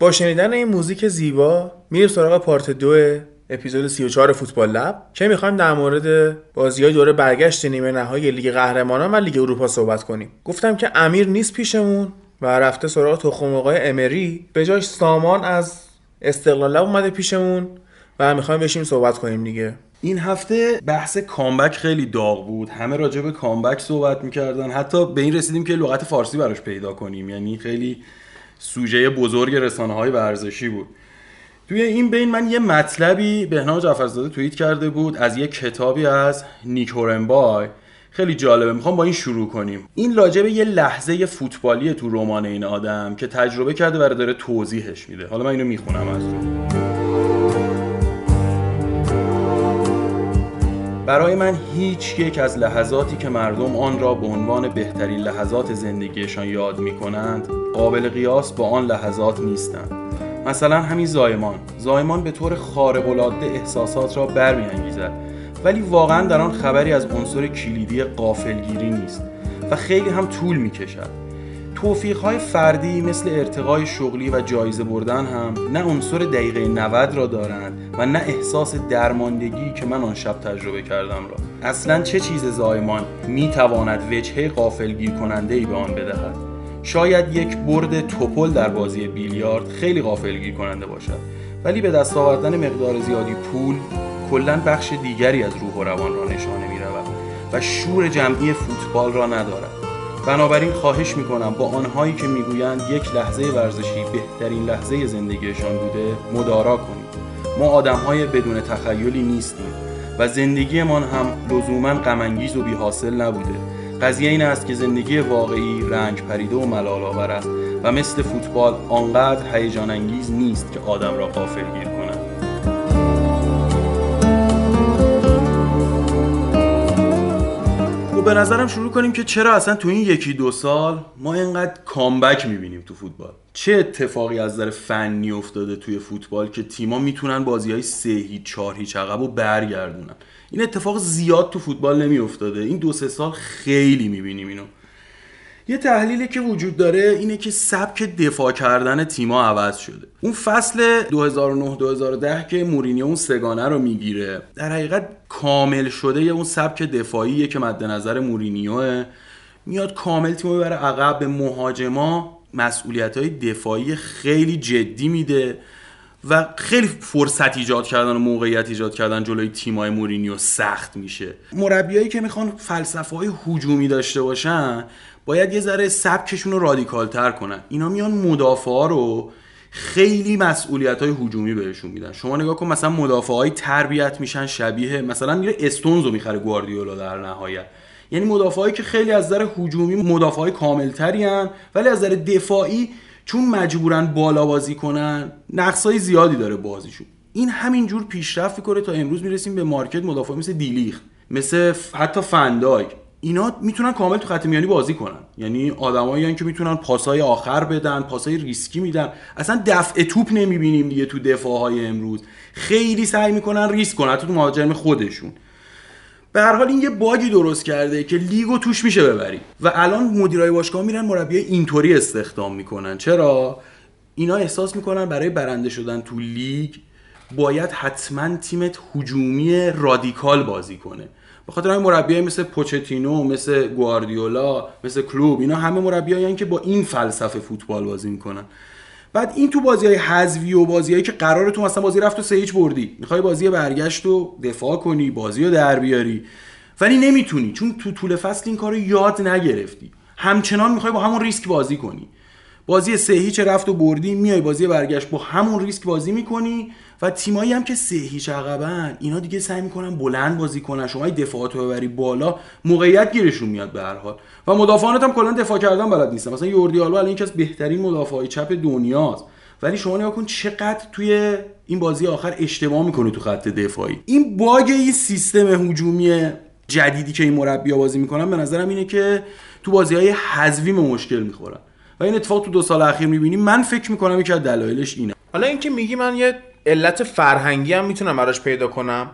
با شنیدن این موزیک زیبا میریم سراغ پارت دو اپیزود 34 فوتبال لب که می‌خوایم در مورد بازی های دوره برگشت نیمه نهایی لیگ قهرمانان و لیگ اروپا صحبت کنیم. گفتم که امیر نیست پیشمون و رفته سراغ تخم آقای امری. به جاش سامان از استقلال لب اومده پیشمون و می‌خوایم بشیم صحبت کنیم دیگه. این هفته بحث کامبک خیلی داغ بود. همه راجع به کامبک صحبت می‌کردن. حتی به این رسیدیم که لغت فارسی براش پیدا کنیم. یعنی خیلی سوژه بزرگ رسانه های ورزشی بود. توی این بین من یه مطلبی بهنام جعفرزاده توییت کرده بود از یه کتابی از نیک هورنبای خیلی جالبه می‌خوام با این شروع کنیم. این راجع یه لحظه فوتبالی تو رمان این آدم که تجربه کرده و داره توضیحش میده. حالا من اینو می‌خونم از رو برای من هیچ یک از لحظاتی که مردم آن را به عنوان بهترین لحظات زندگیشان یاد می کنند قابل قیاس با آن لحظات نیستند. مثلا همین زایمان. زایمان به طور خارق‌العاده احساسات را برمیانگیزد ولی واقعا در آن خبری از عنصر کلیدی قافلگیری نیست و خیلی هم طول می‌کشد. توفیقهای فردی مثل ارتقای شغلی و جایزه بردن هم نه عنصر دقیقه 90 را دارند و نه احساس درماندگی که من آن شب تجربه کردم را. اصلا چه چیز زایمان می‌تواند وجهه قافلگیر کننده ای به آن بدهد؟ شاید یک برد توپل در بازی بیلیارد خیلی قافلگیر کننده باشد ولی به دست آوردن مقدار زیادی پول کلا بخش دیگری از روح و روان را نشانه می رود و شور جمعی فوتبال را ندارد. بنابراین خواهش می‌کنم با آنهایی که می‌گویند یک لحظه ورزشی بهترین لحظه زندگیشان بوده مدارا کنید. ما آدمهای بدون تخیلی نیستیم و زندگیمان هم لزوما غمانگیز و بیحاصل نبوده. قضیه این است که زندگی واقعی رنگ پریده و ملال آور است و مثل فوتبال آنقدر هیجان انگیز نیست که آدم را غافلگیر کند. به نظرم شروع کنیم که چرا اصلا تو این یکی دو سال ما اینقدر کامبک می‌بینیم تو فوتبال. چه اتفاقی از نظر فنی افتاده توی فوتبال که تیما می‌تونن بازی های سه هیچ چهار هیچ عقب و برگردونن؟ این اتفاق زیاد تو فوتبال نمیافتاده. این دو سه سال خیلی می‌بینیم اینو. یه تحلیلی که وجود داره اینه که سبک دفاع کردن تیما عوض شده. اون فصل 2009-2010 که مورینیو اون سگانه رو می‌گیره در حقیقت کامل شده یه اون سبک دفاعیه که مد نظر مورینیوه. میاد کامل تیمو ببره عقب به مهاجما. مسئولیت های دفاعی خیلی جدی میده و خیلی فرصت ایجاد کردن و موقعیت ایجاد کردن جلوی تیمای مورینیو سخت میشه. مربیایی که می‌خوان فلسفه های هجومی داشته باشن باید یه ذره سبکشون رو رادیکال تر کنن. اینا میان مدافعا رو خیلی مسئولیت های هجومی بهشون میدن. شما نگاه کن مثلا مدافع های تربیت میشن شبیه مثلا میره استونز رو می‌خره گواردیولا در نهایت. یعنی مدافعایی که خیلی از نظر هجومی مدافع های کاملتری ولی از نظر دفاعی چون مجبورن بالا بازی کنن نقصای زیادی داره بازیشون. این همینجور پیشرفت می‌کنه تا امروز می‌رسیم به مارکت مدافع مثل دلیخت مثل حتی فندایک اینا می‌تونن کامل تو خط میانی بازی کنن. یعنی آدمایی که می‌تونن پاسای آخر بدن پاسای ریسکی میدن. اصلا دفع توپ نمی‌بینیم دیگه تو دفاع های امروز. خیلی سعی می‌کنن ریسک کنن تو مهاجم خودشون. به هر حال این یه bug ی درست کرده که لیگو توش میشه ببری و الان مدیرای باشگاه میرن مربی اینطوری استخدام می‌کنن. چرا؟ اینا احساس می‌کنن برای برنده شدن تو لیگ باید حتما تیمت هجومی رادیکال بازی کنه. به خاطر همین مربیای مثل پوچتینو مثل گواردیولا مثل کلوب اینا همه مربیایی که با این فلسفه فوتبال بازی می‌کنن. بعد این تو بازی های حذوی و بازیهایی که قرار تو مثلا بازی رفت و سه بردی. می‌خوای بازی برگشت و دفاع کنی بازی رو در بیاری. ولی نمی‌تونی چون تو طول فصل این کارو یاد نگرفتی. همچنان می‌خوای با همون ریسک بازی کنی. بازی سه هیچ رفت و بردی میای بازی برگشت با همون ریسک بازی می‌کنی. و تیمایی هم که سه هیچ عقبن اینا دیگه سعی می‌کنن بلند بازی کنن. شما دفاعات ببری بالا موقعیت گیرشون میاد به هر حال. و مدافعانت هم کلا دفاع کردن بلد نیستن. مثلا یوردی آلبا الان یکی از بهترین مدافعای چپ دنیاست. ولی شما نگاه کن چقدر توی این بازی آخر اشتباه می‌کنه تو خط دفاعی. این باگ این سیستم هجومی جدیدی که این مربی بازی می‌کنن به نظرم اینه که تو بازی های حذوی مشکل می‌خورن. و این اتفاق تو دو سال اخیر می‌بینیم من فکر می‌کنم یکی از دلایلش اینه. حالا اینکه میگی من یه علت فرهنگی هم می‌تونم براش پیدا کنم.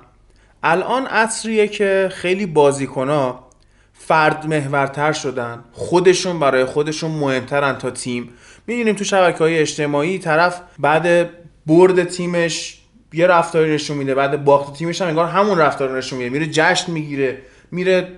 الان عصریه که خیلی بازیکنها فرد محورتر شدن. خودشون برای خودشون مهمترن تا تیم. می‌دونیم تو شبکه های اجتماعی طرف بعد برد تیمش یه رفتاری نشون میده بعد باخت تیمش هم انگار همون رفتار نشون میده. میره جشن می‌گیره میره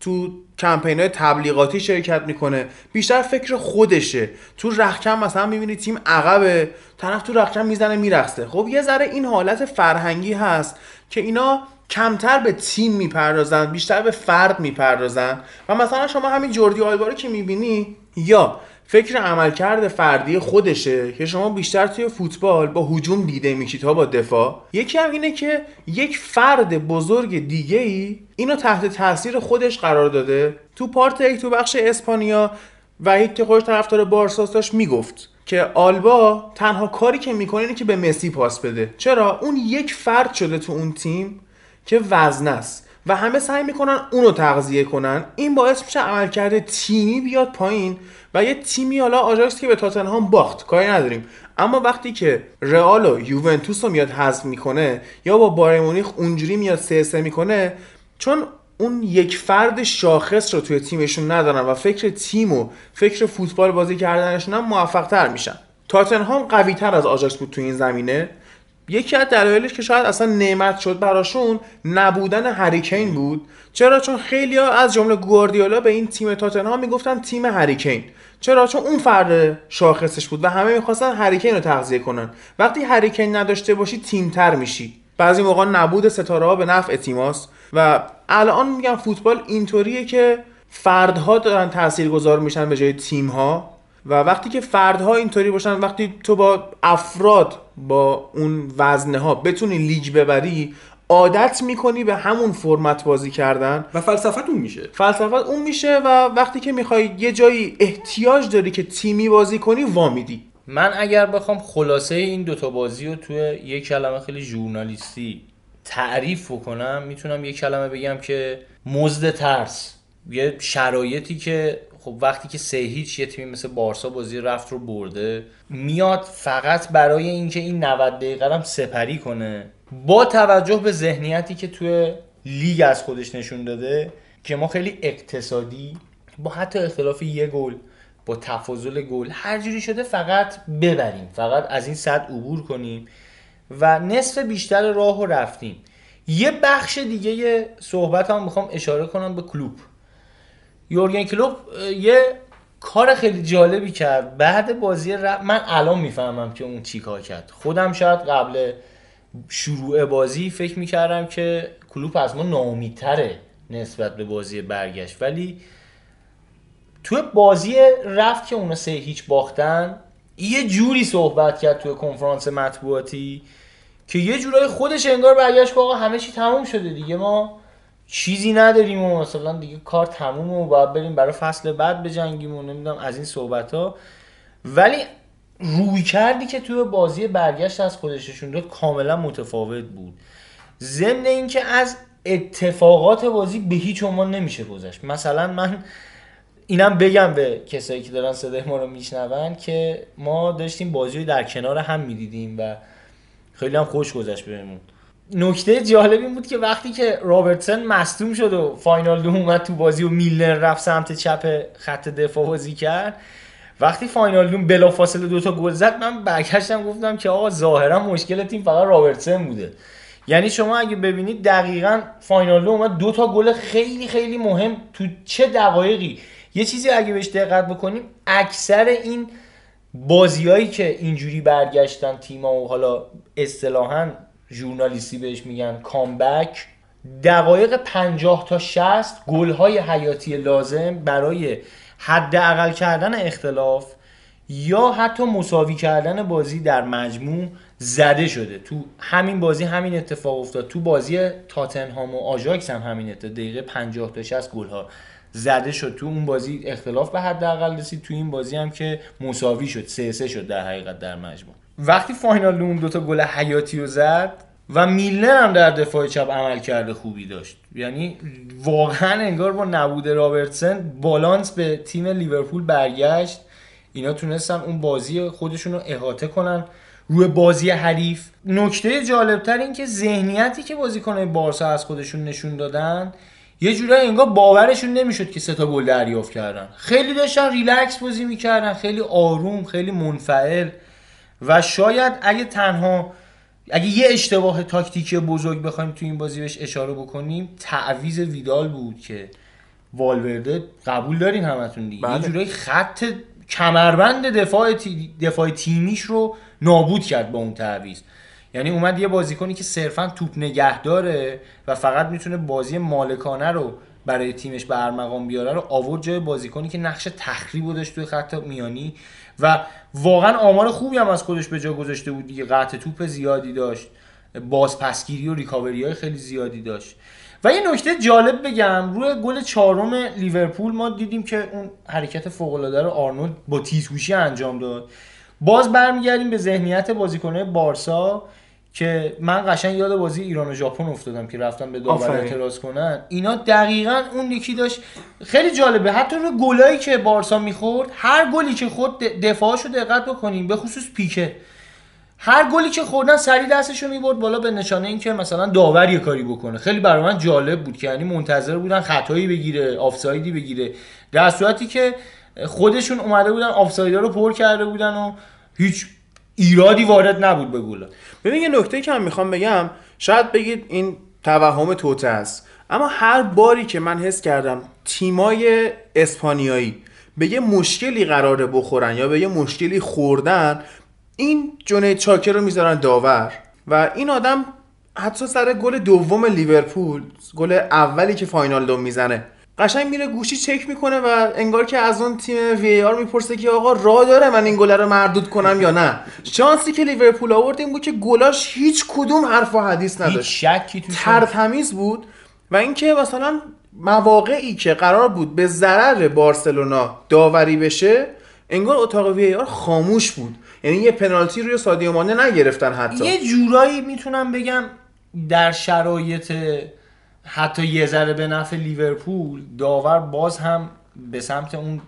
تو کمپین های تبلیغاتی شرکت می‌کنه. بیشتر فکر خودشه. تو رخکم مثلا می‌بینی تیم عقبه. طرف تو رخکم می‌زنه میرخصه خب یه ذره این حالت فرهنگی هست که اینا کمتر به تیم می‌پردازن بیشتر به فرد می‌پردازن. و مثلا شما همین جوردی آلبا که می‌بینی یا فکر عملکرد فردی خودشه که شما بیشتر توی فوتبال با هجوم دیده میشید تا با دفاع. یکی هم اینه که یک فرد بزرگ دیگه ای اینو تحت تاثیر خودش قرار داده. تو پارت ای تو بخش اسپانیا و که خودش طرفدار بارساس داشت می‌گفت که آلبا تنها کاری که می‌کنه اینه که به مسی پاس بده. چرا؟ اون یک فرد شده تو اون تیم که وزن است. و همه سعی می‌کنن اونو تغذیه کنن. این باعث میشه عملکرد تیمی بیاد پایین و یه تیمی حالا آژاکس که به تاتنهام باخت. کاری نداریم. اما وقتی که رئال و یوونتوس رو میاد حذف می‌کنه یا با بایر مونیخ اونجوری میاد سه سه می‌کنه چون اون یک فرد شاخص رو توی تیمشون ندارن و فکر تیم و فکر فوتبال بازی کردنشون هم موفق تر میشن. تاتنهام قوی تر از آژاکس بود تو این زمینه. یکی از دلایلش که شاید اصلا نعمت شد براشون نبودن هریکین بود. چرا؟ چون خیلی ها از جمله گواردیولا به این تیم تاتنهام می‌گفتن تیم هریکین. چرا؟ چون اون فرد شاخصش بود و همه می‌خواستن هریکین رو تغذیه کنن. وقتی هریکین نداشته باشی تیمتر میشی. بعضی موقع نبود ستاره ها به نفع تیماست و الان میگم فوتبال اینطوریه که فردها دارن تاثیرگذار میشن به جای تیم ها و وقتی که فردها اینطوری باشن وقتی تو با افراد با اون وزنه ها بتونی لیگ ببری عادت می‌کنی به همون فرمت بازی کردن. و فلسفت اون میشه. فلسفت اون میشه و وقتی که می‌خوای یه جایی احتیاج داری که تیمی بازی کنی وامیدی من اگر بخوام خلاصه این دوتا بازی رو توی یه کلمه خیلی ژورنالیستی تعریف بکنم می‌تونم یه کلمه بگم که مزد ترس. یه شرایطی که خب وقتی که سه هیچ یه تیمی مثل بارسا بازی رفت رو برده میاد فقط برای اینکه این 90 دقیقه هم سپری کنه. با توجه به ذهنیتی که توی لیگ از خودش نشون داده که ما خیلی اقتصادی با حتی اختلاف یه گل با تفاضل گل هر جوری شده فقط ببریم فقط از این صد عبور کنیم و نصف بیشتر راه رو رفتیم. یه بخش دیگه صحبت هم می‌خوام اشاره کنم به کلوب. یورگن کلوب یه کار خیلی جالبی کرد. بعد بازی من الان می‌فهمم که اون چی کار کرد. خودم شاید قبل شروع بازی فکر می‌کردم که کلوب از ما ناامیدتره نسبت به بازی برگشت. ولی توی بازی رفت که اونا سه هیچ باختن. یه جوری صحبت کرد توی کنفرانس مطبوعاتی که یه جورای خودش انگار برگشت که آقا همه چی تموم شده دیگه. ما چیزی نداریم و مثلا دیگه کار تمومه و باید بریم برای فصل بعد بجنگیم و نمی‌دونم از این صحبت ها ولی روی کردی که توی بازی برگشت از خودششون داد کاملا متفاوت بود. ضمن اینکه از اتفاقات بازی به هیچ عنوان نمیشه گذشت. مثلا من اینم بگم به کسایی که دارن صدای ما رو میشنون که ما داشتیم بازی در کنار هم می‌دیدیم و خیلی هم خوش گذشت بهمون. نکته جالب این بود که وقتی که رابرتسن مصدوم شد و واینالدوم اومد تو بازی و میلنر رفت سمت چپ خط دفاع بازی کرد وقتی واینالدوم بلافاصله دوتا گل زد من برگشتم گفتم که آقا ظاهرا مشکل تیم فقط رابرتسن بوده. یعنی شما اگه ببینید دقیقا فاینال دوم اومد دو تا گل خیلی خیلی مهم تو چه دقایقی. یه چیزی اگه بهش دقت بکنیم اکثر این بازیایی که اینجوری برگشتن تیما و حالا اصطلاحا ژورنالیستی بهش میگن کامبک. دقایق 50 تا 60 های حیاتی لازم برای حداقل کردن اختلاف یا حتی مساوی کردن بازی در مجموع زده شده. تو همین بازی همین اتفاق افتاد. تو بازی تاتنهام و آژاکس هم همین اتفاق دقیقه 50 تا 60 گل ها زده شد. تو اون بازی اختلاف به حداقل رسید. تو این بازی هم که مساوی شد. سه سه شد در حقیقت در مجموع. وقتی واینالدوم اون دوتا گل حیاتی رو زد و میلنر هم در دفاع چپ عملکرد خوبی داشت. یعنی واقعا انگار با نبود رابرتسن بالانس به تیم لیورپول برگشت. اینا تونستن اون بازی خودشون رو احاطه کنن. روی بازی حریف. نکته جالبتر این که ذهنیتی که بازیکنهای بارسا از خودشون نشون دادن یه جورایی انگار باورشون نمی‌شد که سه تا گل دریافت کردن. خیلی داشتن ریلکس بازی می‌کردن خیلی آروم خیلی منفعل. و شاید اگه تنها اگه یه اشتباه تاکتیکی بزرگ بخوایم تو این بازی بهش اشاره بکنیم تعویز ویدال بود که والورده قبول دارین همتون دیگه بله. یه جورایی خط کمربند دفاع, تی- دفاع تیمیش رو نابود کرد با اون تعویز یعنی اومد یه بازیکنی که صرفا توپ نگه داره و فقط می‌تونه بازی مالکانه رو برای تیمش به ارمغان بیاره رو آورد جای بازیکنی که نقش تخریب داشت توی خط میانی و واقعا آمار خوبی هم از خودش به جا گذاشته بود دیگه. قطع توپ زیادی داشت. بازپسگیری و ریکاوری های خیلی زیادی داشت. و یه نکته جالب بگم. روی گل چهارم لیورپول ما دیدیم که اون حرکت فوق العاده رو آرنولد با تیزهوشی انجام داد. باز برمیگردیم به ذهنیت بازیکنه بارسا. که من قشنگ یاد بازی ایران و ژاپن افتادم که رفتن به داور. اعتراض کنن. اینا دقیقا اون یکی داشت. خیلی جالبه. حتی روی گلایی که بارسا می‌خورد هر گلی که خود دفاعشو دقت بکنیم. به خصوص پیکه. هر گلی که خوردن سری دستشو می‌برد بالا به نشانه اینکه مثلا داور یه کاری بکنه. خیلی برای من جالب بود که یعنی منتظر بودن خطایی بگیره آفسایدی بگیره. در صورتی که خودشون اومده بودن آفسایدا رو پر کرده بودن و هیچ ایرادی وارد نبود به گلا ببین یه نکته که من می‌خوام بگم شاید بگید این توهم توته است. اما هر باری که من حس کردم تیمای اسپانیایی به یه مشکلی قراره بخورن یا به یه مشکلی خوردن این جنید چاکر رو می‌ذارن داور و این آدم حتی سر گل دوم لیورپول گل اولی که فاینال دوم می‌زنه قشنگ میره گوشی چک می‌کنه و انگار که از اون تیم وی آر می‌پرسه که آقا راه داره من این گله رو مردود کنم یا نه. شانسی که لیورپول آورد این بود که گلاش هیچ کدوم حرف و حدیث نداشت. شکی تو ترتمیز بود و اینکه مثلا مواقعی که قرار بود به ضرر بارسلونا داوری بشه انگار اتاق وی آر خاموش بود. یعنی یه پنالتی روی سادیو مانه نگرفتن حتی. یه جورایی می‌تونم بگم در شرایط حتی یه ذره به نفع لیورپول داور باز هم به سمت اون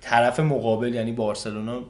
طرف مقابل یعنی بارسلونا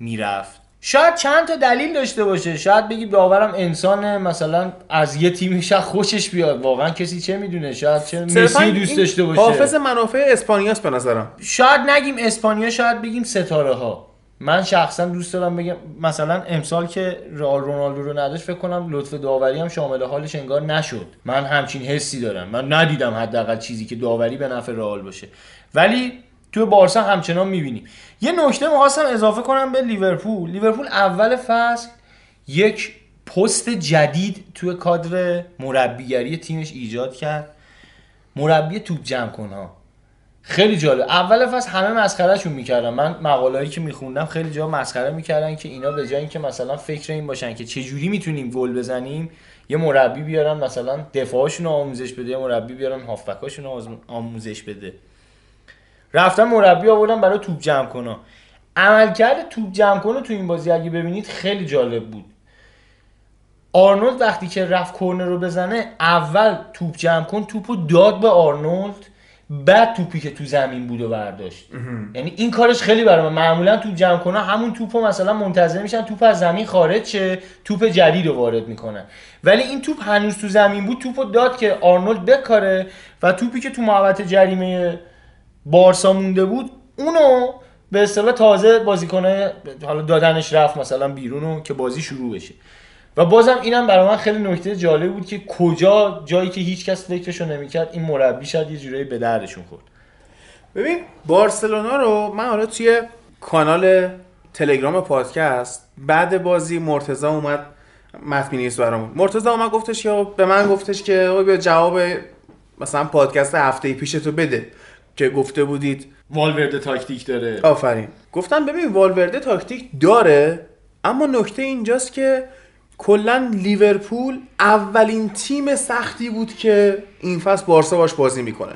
می‌رفت. شاید چند تا دلیل داشته باشه. شاید بگی داورم انسان مثلا از یه تیمی شاید خوشش بیاد. واقعا کسی چه می‌دونه؟ شاید چه مسی دوست داشته باشه. حافظ منافع اسپانیاست به نظرم. شاید نگیم اسپانیا شاید بگیم ستاره ها من شخصا دوست دارم بگم مثلا امسال که رئال رونالدو رو نداشت فکر کنم لطف داوری هم شامل حالش انگار نشد. من همچین حسی دارم. من ندیدم حداقل چیزی که داوری به نفع رئال باشه. ولی تو بارسا همچنان می‌بینیم. یه نکته می‌خواستم اضافه کنم به لیورپول. لیورپول اول فصل یک پست جدید توی کادر مربیگری تیمش ایجاد کرد. مربی توپ جمع کن ها. خیلی جالب. اول فصل همه مسخرهشون می‌کردن. من مقالهایی که میخوندم خیلی جا مسخره می‌کردن که اینا به جای اینکه مثلا فکر این باشن که چه جوری می‌تونیم گل بزنیم یه مربی بیارن مثلا دفاعشون آموزش بده یه مربی بیارن هافبکاشون آموزش بده. رفتن مربی آوردن برای توپ جمع کنا. عملکرد توپ جمع کنه تو این بازی اگه ببینید خیلی جالب بود. آرنولد وقتی که رفت کورنر رو بزنه اول توپ جمع کن توپ رو داد به آرنولد. بعد توپی که تو زمین بود و برداشت. یعنی این کارش خیلی برای من معمولا توپ جمع کنه همون توپ رو مثلا منتظر میشن توپ از زمین خارج شه توپ جدید رو وارد می‌کنن. ولی این توپ هنوز تو زمین بود توپ رو داد که آرنولد بکاره و توپی که تو محوطه جریمه بارسا مونده بود اونو به اصطلاح تازه بازیکنه حالا دادنش رفت مثلا بیرونو که بازی شروع بشه. و بازم اینم برای من خیلی نکته جالب بود که کجا جایی که هیچ کس فکرشو نمی‌کرد این مربی شاید یه جورایی به دردشون خورد. ببین بارسلونا رو من حالا توی کانال تلگرام پادکست بعد بازی مرتضی اومد متن نیست برامون. مرتضی اومد گفتش یا به من گفتش که بیا جواب مثلا پادکست هفته پیش تو بده که گفته بودید. والورده تاکتیک داره. آفرین. گفتم ببین والورده تاکتیک داره اما نکته اینجاست که کلا لیورپول اولین تیم سختی بود که این فصل بارسا باش بازی می‌کنه.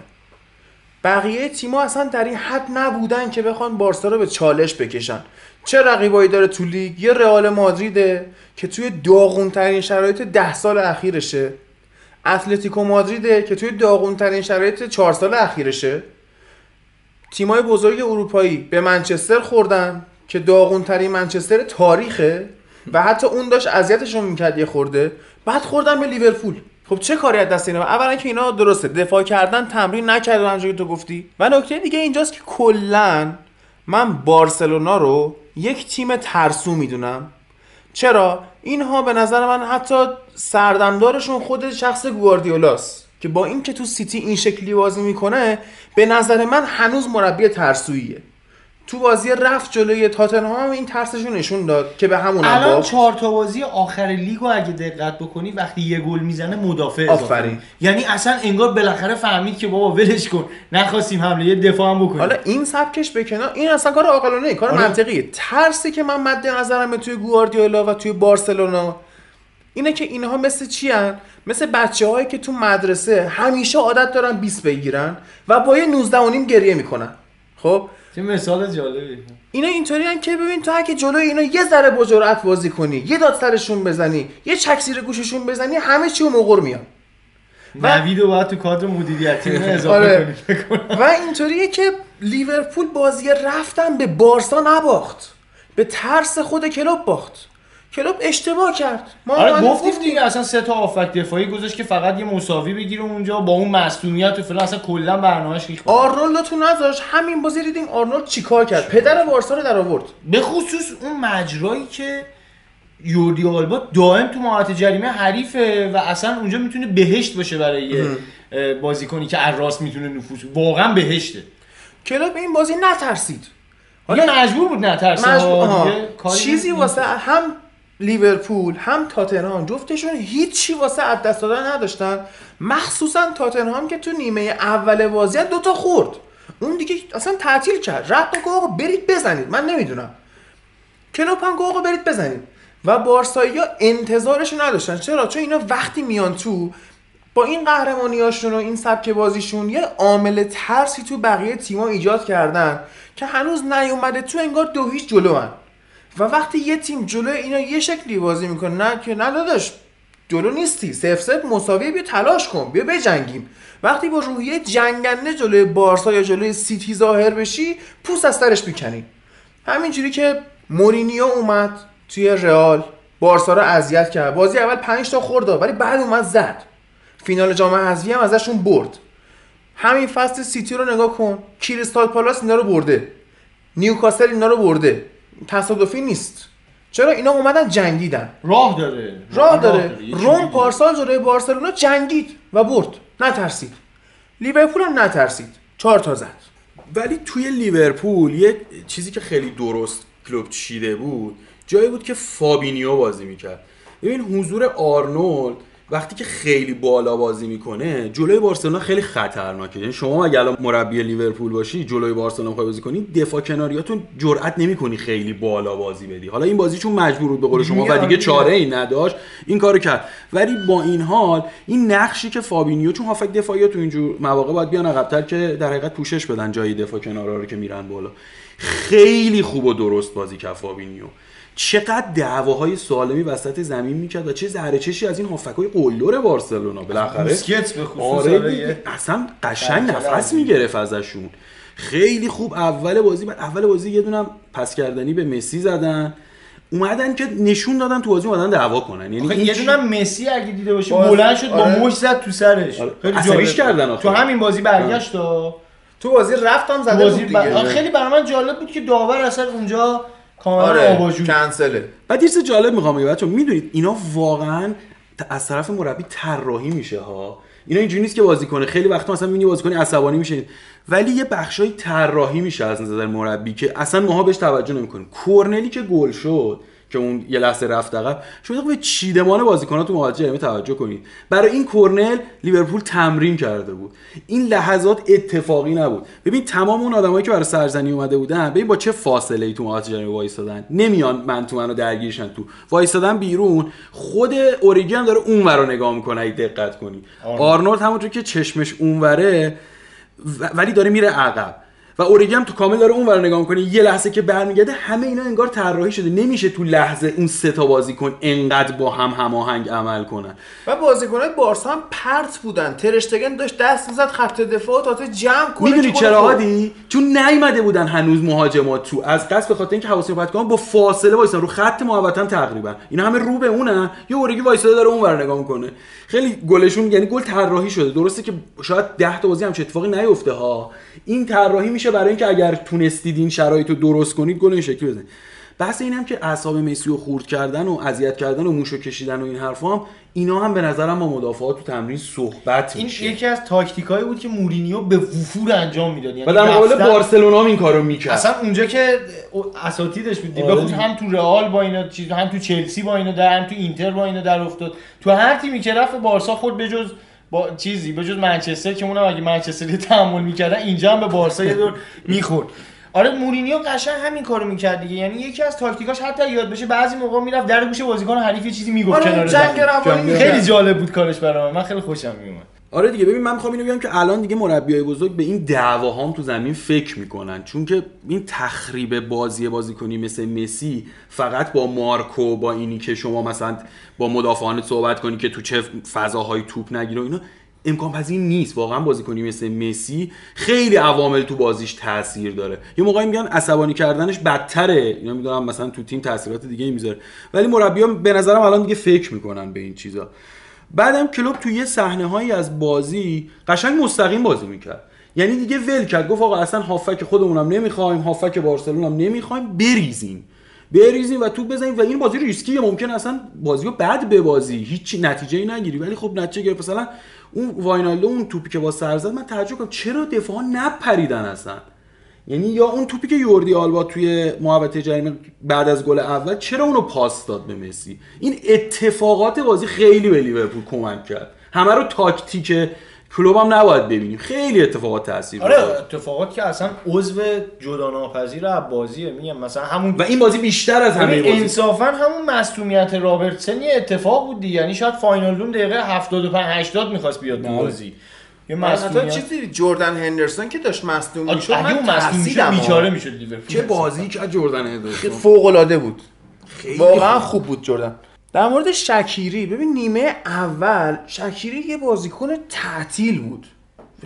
بقیه تیما اصلا در این حد نبودن که بخوان بارسا رو به چالش بکشن. چه رقیبایی داره تو لیگ؟ یه رئال مادریده که توی داغونترین شرایط ده سال اخیرشه. اتلتیکو مادریده که توی داغونترین شرایط چهار سال اخیرشه. تیمای بزرگ اروپایی به منچستر خوردن که داغونترین منچستر تاریخه. و حتی اون داشت اذیتشون می‌کرد یه خورده. بعد خوردن به لیورپول. خب چه کاری از دست اینا؟ اولا که اینا درسته دفاع کردن تمرین نکردن همونجوری که تو گفتی. و نکته دیگه اینجاست که کلا من بارسلونا رو یک تیم ترسو می‌دونم. چرا؟ اینها به نظر من حتی سردمدارشون خود شخص گواردیولاست که با اینکه تو سیتی این شکلی بازی می‌کنه به نظر من هنوز مربی ترسویه تو بازی رفت جلوی تاتنهام این ترسشون نشون داد که به همون هم الان باخت. چهار تا بازی آخر لیگو اگه دقت بکنی وقتی یه گل می‌زنه مدافع آفرین. یعنی اصلا انگار بالاخره فهمید که بابا ولش کن نخواستیم حمله یه دفاع هم بکنیم حالا این سبکش به کنار این اصلا کار عاقلانه کار آره. منطقیه ترسی که من مد نظرمه توی گواردیولا و توی بارسلونا اینه که اینها مثل چی هن؟ مثل بچه هایی که تو مدرسه همیشه عادت دارن 20 بگیرن و با یه 19 و نیم گریه می‌کنن خب چه مثال جالبی. اینا اینطوری هن که ببین تو اگه جلوی اینا یه ذره با جرأت بازی کنی یه داد سرشون بزنی یه چک زیر گوششون بزنی همه چی موقع میان. و- نوید باید تو کادر مدیریتی اینو اضافه آره. و اینطوریه که لیورپول بازی رفتن به بارسا نباخت. به ترس خود کلوب باخت. کلوب اشتباه کرد. ما آره گفتیم دیگه اصلا سه تا آفک دفاعی گذاشت که فقط یه مساوی بگیره اونجا با اون مصونیت و فلان اصلا کلا برنامه‌اش ریخت آرنولد تو نذاش همین بازی دیدیم آرنولد چیکار کرد؟ پدر بارسا رو در آورد. به خصوص اون مجرایی که یوردی آلبا دائم تو مهاجمت جریمه حریفه و اصلا اونجا می‌تونه بهشت باشه برای یه بازیکنی که از راست می‌تونه نفوذ. واقعا بهشته. کلوب این بازی نترسید. دیگه مجبور بود نترسه مجبور- چیزی. واسه هم لیورپول هم تاتنهام جفتشون هیچی واسه از دست دادن نداشتن. مخصوصا تاتنهام که تو نیمه اول بازی دو تا خورد. اون دیگه اصلا تعطیل کرد. و گفت برید بزنید. من نمی‌دونم. کلوپ هم گفت برید بزنید. و بارسایی ها انتظارش نداشتن. چرا؟ چون اینا وقتی میان تو با این قهرمانیاشون و این سبک بازیشون یه عامل ترسی تو بقیه تیما ایجاد کردن که هنوز نیومده تو انگار دو هیچ جلو. و وقتی یه تیم جلو اینا یه شکلی بازی می‌کنه نه که نه داداش جلو نیستی. صفر صفر مساوی بیا تلاش کن بیا بجنگیم. وقتی با روحیه جنگنده جلوی بارسا یا جلوی سیتی ظاهر بشی پوست از سرش می‌کنی. همینجوری که مورینیو اومد توی رئال بارسا رو اذیت کرد. بازی اول 5 تا خورد ولی بعد اومد زد. فینال جام حذفی هم ازشون برد. همین فصل سیتی رو نگاه کن. کریستال پالاس اینا رو برده. نیوکاسل اینا رو برده. تصادفی نیست. چرا اینا اومدن جنگیدن؟ راه داره. راه داره. چیزی رم. پارسال جلوی بارسلونا جنگید و برد. نترسید. لیورپول هم نترسید. چهار تا زد. ولی توی لیورپول یه چیزی که خیلی درست کلوپ چیده بود جایی بود که فابینیو بازی می‌کرد. ببین حضور آرنولد وقتی که خیلی بالا بازی می‌کنه جلوی بارسلونا خیلی خطرناکه. یعنی شما اگه الان مربی لیورپول باشی جلوی بارسلونا می‌خوای بازی کنی دفاع کناریاتون جرئت نمی‌کنی خیلی بالا بازی بدی. حالا این بازی چون مجبور بود به قول شما و دیگه. چاره ای نداشت. این کارو کرد. ولی با این حال این نقشی که فابینیو چون هافبک دفاعی تو اینجور مواقع باید بیان عقب‌تر که در حقیقت پوشش بدن جایی دفاع کنارا رو که میرن بالا. خیلی خوب و درست بازی کرد فابینیو. چقدر دعواهای سالمی وسط زمین می‌کرد و چه زهر چشمی از این هافبکای قلدر بارسلونا بالاخره بوسکتس به خصوص آره آره اصلا قشنگ نفس. می‌گرفت ازشون خیلی خوب اول بازی بعد اول بازی یه دونم پس گردنی به مسی زدن اومدن که نشون دادن تو بازی اومدن دعوا کنن یعنی این یه دونه مسی اگه دیده باشی باز- بلند شد با آره. مش زد تو سرش آره. خیلی جالب کردن. تو همین بازی برگشت و تو بازی رفتم زده بازی بود. دیگه خیلی برای من جالب بود که داور اصلا اونجا کاملا آره آباجو کنسله. بعد یه چیز جالب می‌خوام بگم بچه‌ها می‌دونید اینا واقعا از طرف مربی طراحی میشه ها. اینا اینجوری نیست که بازی کنه. خیلی وقتا مثلا می‌بینی بازیکن عصبانی میشه. ولی یه بخشای طراحی میشه از نظر مربی که اصلا ماها بهش توجه نمی‌کنیم کورنلی که گل شد که اون یه لحظه رفت عقب. شما به چیدمان بازیکن‌ها تو مهاجم جریمه توجه کنید. برای این کورنل لیورپول تمرین کرده بود. این لحظات اتفاقی نبود. ببین تمام اون آدمایی که برای سرزنی اومده بودن ببین با چه فاصله ای تو مهاجم جریمه وایسادن نمیان من تو منو درگیرشن تو. وایسادن بیرون. خود اوریگی هم داره اون رو نگاه می‌کنه اگه دقت کنی. آرنولد. همونجور که چشمش اونوره ولی داره میره عقب. و اورگی هم تو کامل داره اونور نگاه می‌کنه یه لحظه که برمیگرده همه اینا انگار طراحی شده. نمیشه تو لحظه اون سه تا بازیکن انقدر با هم هماهنگ عمل کنن. و بازیکنای بارسا هم پرت بودن. ترشتگن داشت دست می‌زد خط دفاع تا جمع کنه. می‌دونی چرا خب. هادی؟ چون نیومده بودن هنوز مهاجمات تو. از قصد به خاطر اینکه حواس پرت کنن با فاصله وایسن. رو خط محوطن تقریبا. اینا همه رو به اونن یه اورگی وایساده داره اونور نگاه می‌کنه. خیلی گلشون یعنی گل طراحی شده. درسته که شاید 10 تا بازی هم چه اتفاقی نیفته ها. این طراحی میشه برای اینکه اگر تونستید این شرایط رو درست کنید گل این شکلی بزنید. بحث اینم که اعصاب مسی رو خورد کردن و اذیت کردن و موشو کشیدن و این حرفا هم اینا هم به نظرم با مدافعات تو تمرین صحبت این میشه. یکی از تاکتیکایی بود که مورینیو به وفور انجام می‌داد. یعنی و در مقابل بارسلونا هم این کارو می‌کرد. اصلا اونجا که اساتیدش بود. آره. بخود. هم تو رئال با اینا چیز هم تو چلسی با اینا در هم تو اینتر با اینا در افتاد. تو هر تیمی که رفت بارسا خود به جز با چیزی به جز منچستر که اونم اگه منچستر تحمل می‌کردن اینجا هم به بارسا یه دور می‌خورد. آره مورینیو قشنگ همین کارو می‌کرد دیگه. یعنی یکی از تاکتیکاش حتی یاد بشه بعضی موقع می‌رفت در گوش بازیکن حریف یه چیزی می‌گفت آره، کنار جنگ خیلی. جالب بود کارش برام. من خیلی خوشم میومد آره دیگه ببین من می‌خوام اینو بگم که الان دیگه مربیای بزرگ به این دعواهام تو زمین فکر می‌کنن. چون که این تخریب بازی بازیکنی مثل مسی فقط با مارکو با اینی که شما مثلا با مدافعان صحبت کنی که تو چه فضاهای توپ نگیره اینا امکان پذیر نیست. واقعا بازیکنی مثل مسی خیلی عوامل تو بازیش تاثیر داره. یه موقعی میگن عصبانی کردنش بدتره. اینا می‌دونم مثلا تو تیم تاثیرات دیگه می‌ذاره. ولی مربی‌ها به نظرم الان دیگه فکر می‌کنن به این چیزا. بعدم کلوب تو یه صحنه هایی از بازی قشنگ مستقیم بازی می‌کرد. یعنی دیگه ول کرد. گفت آقا اصلا هافک خودمونم نمی‌خوایم هافک بارسلون هم نمی‌خوایم. بریزیم. بریزیم و تو بزنیم و این بازی ریسکیه ممکن اصلا بازی رو بد ببازی. هیچ نتیجه ای نگیری. ولی خب نتیجه گرفت. مثلا اون واینالدو اون توپی که با سر زد من تعجب کردم چرا دفاع نپریدن اصلا؟ یعنی یا اون توپی که یوردی آلبا توی محوطه جریمه بعد از گل اول چرا اونو پاس داد به مسی؟ این اتفاقات بازی خیلی به لیورپول کمک کرد. همه رو تاکتیک کلوب هم نباید ببینیم. خیلی اتفاقات تاثیر آره. اتفاقات که اصلا عضو جدا ناپذیر از بازیه میگم مثلا همون و این بازی بیشتر از همه بازی. انصافا همون مصونیت رابرتسن یه اتفاق بود دیگه. یعنی شاید فاینالدون دقیقه 75 80 می‌خواست بیاد تو آره. بازی. یه من مصونیت چیزی جردن هندرسون که داشت مصدوم می‌شد من اون مصدوم می‌شد ترسیدم بیچاره می‌شد لیورپول. چه بازی که جردن هندرسون. فوق العاده بود. خیلی واقعا خوب. بود جردن. در مورد شکیری ببین نیمه اول شکیری یه بازیکن تعطیل بود.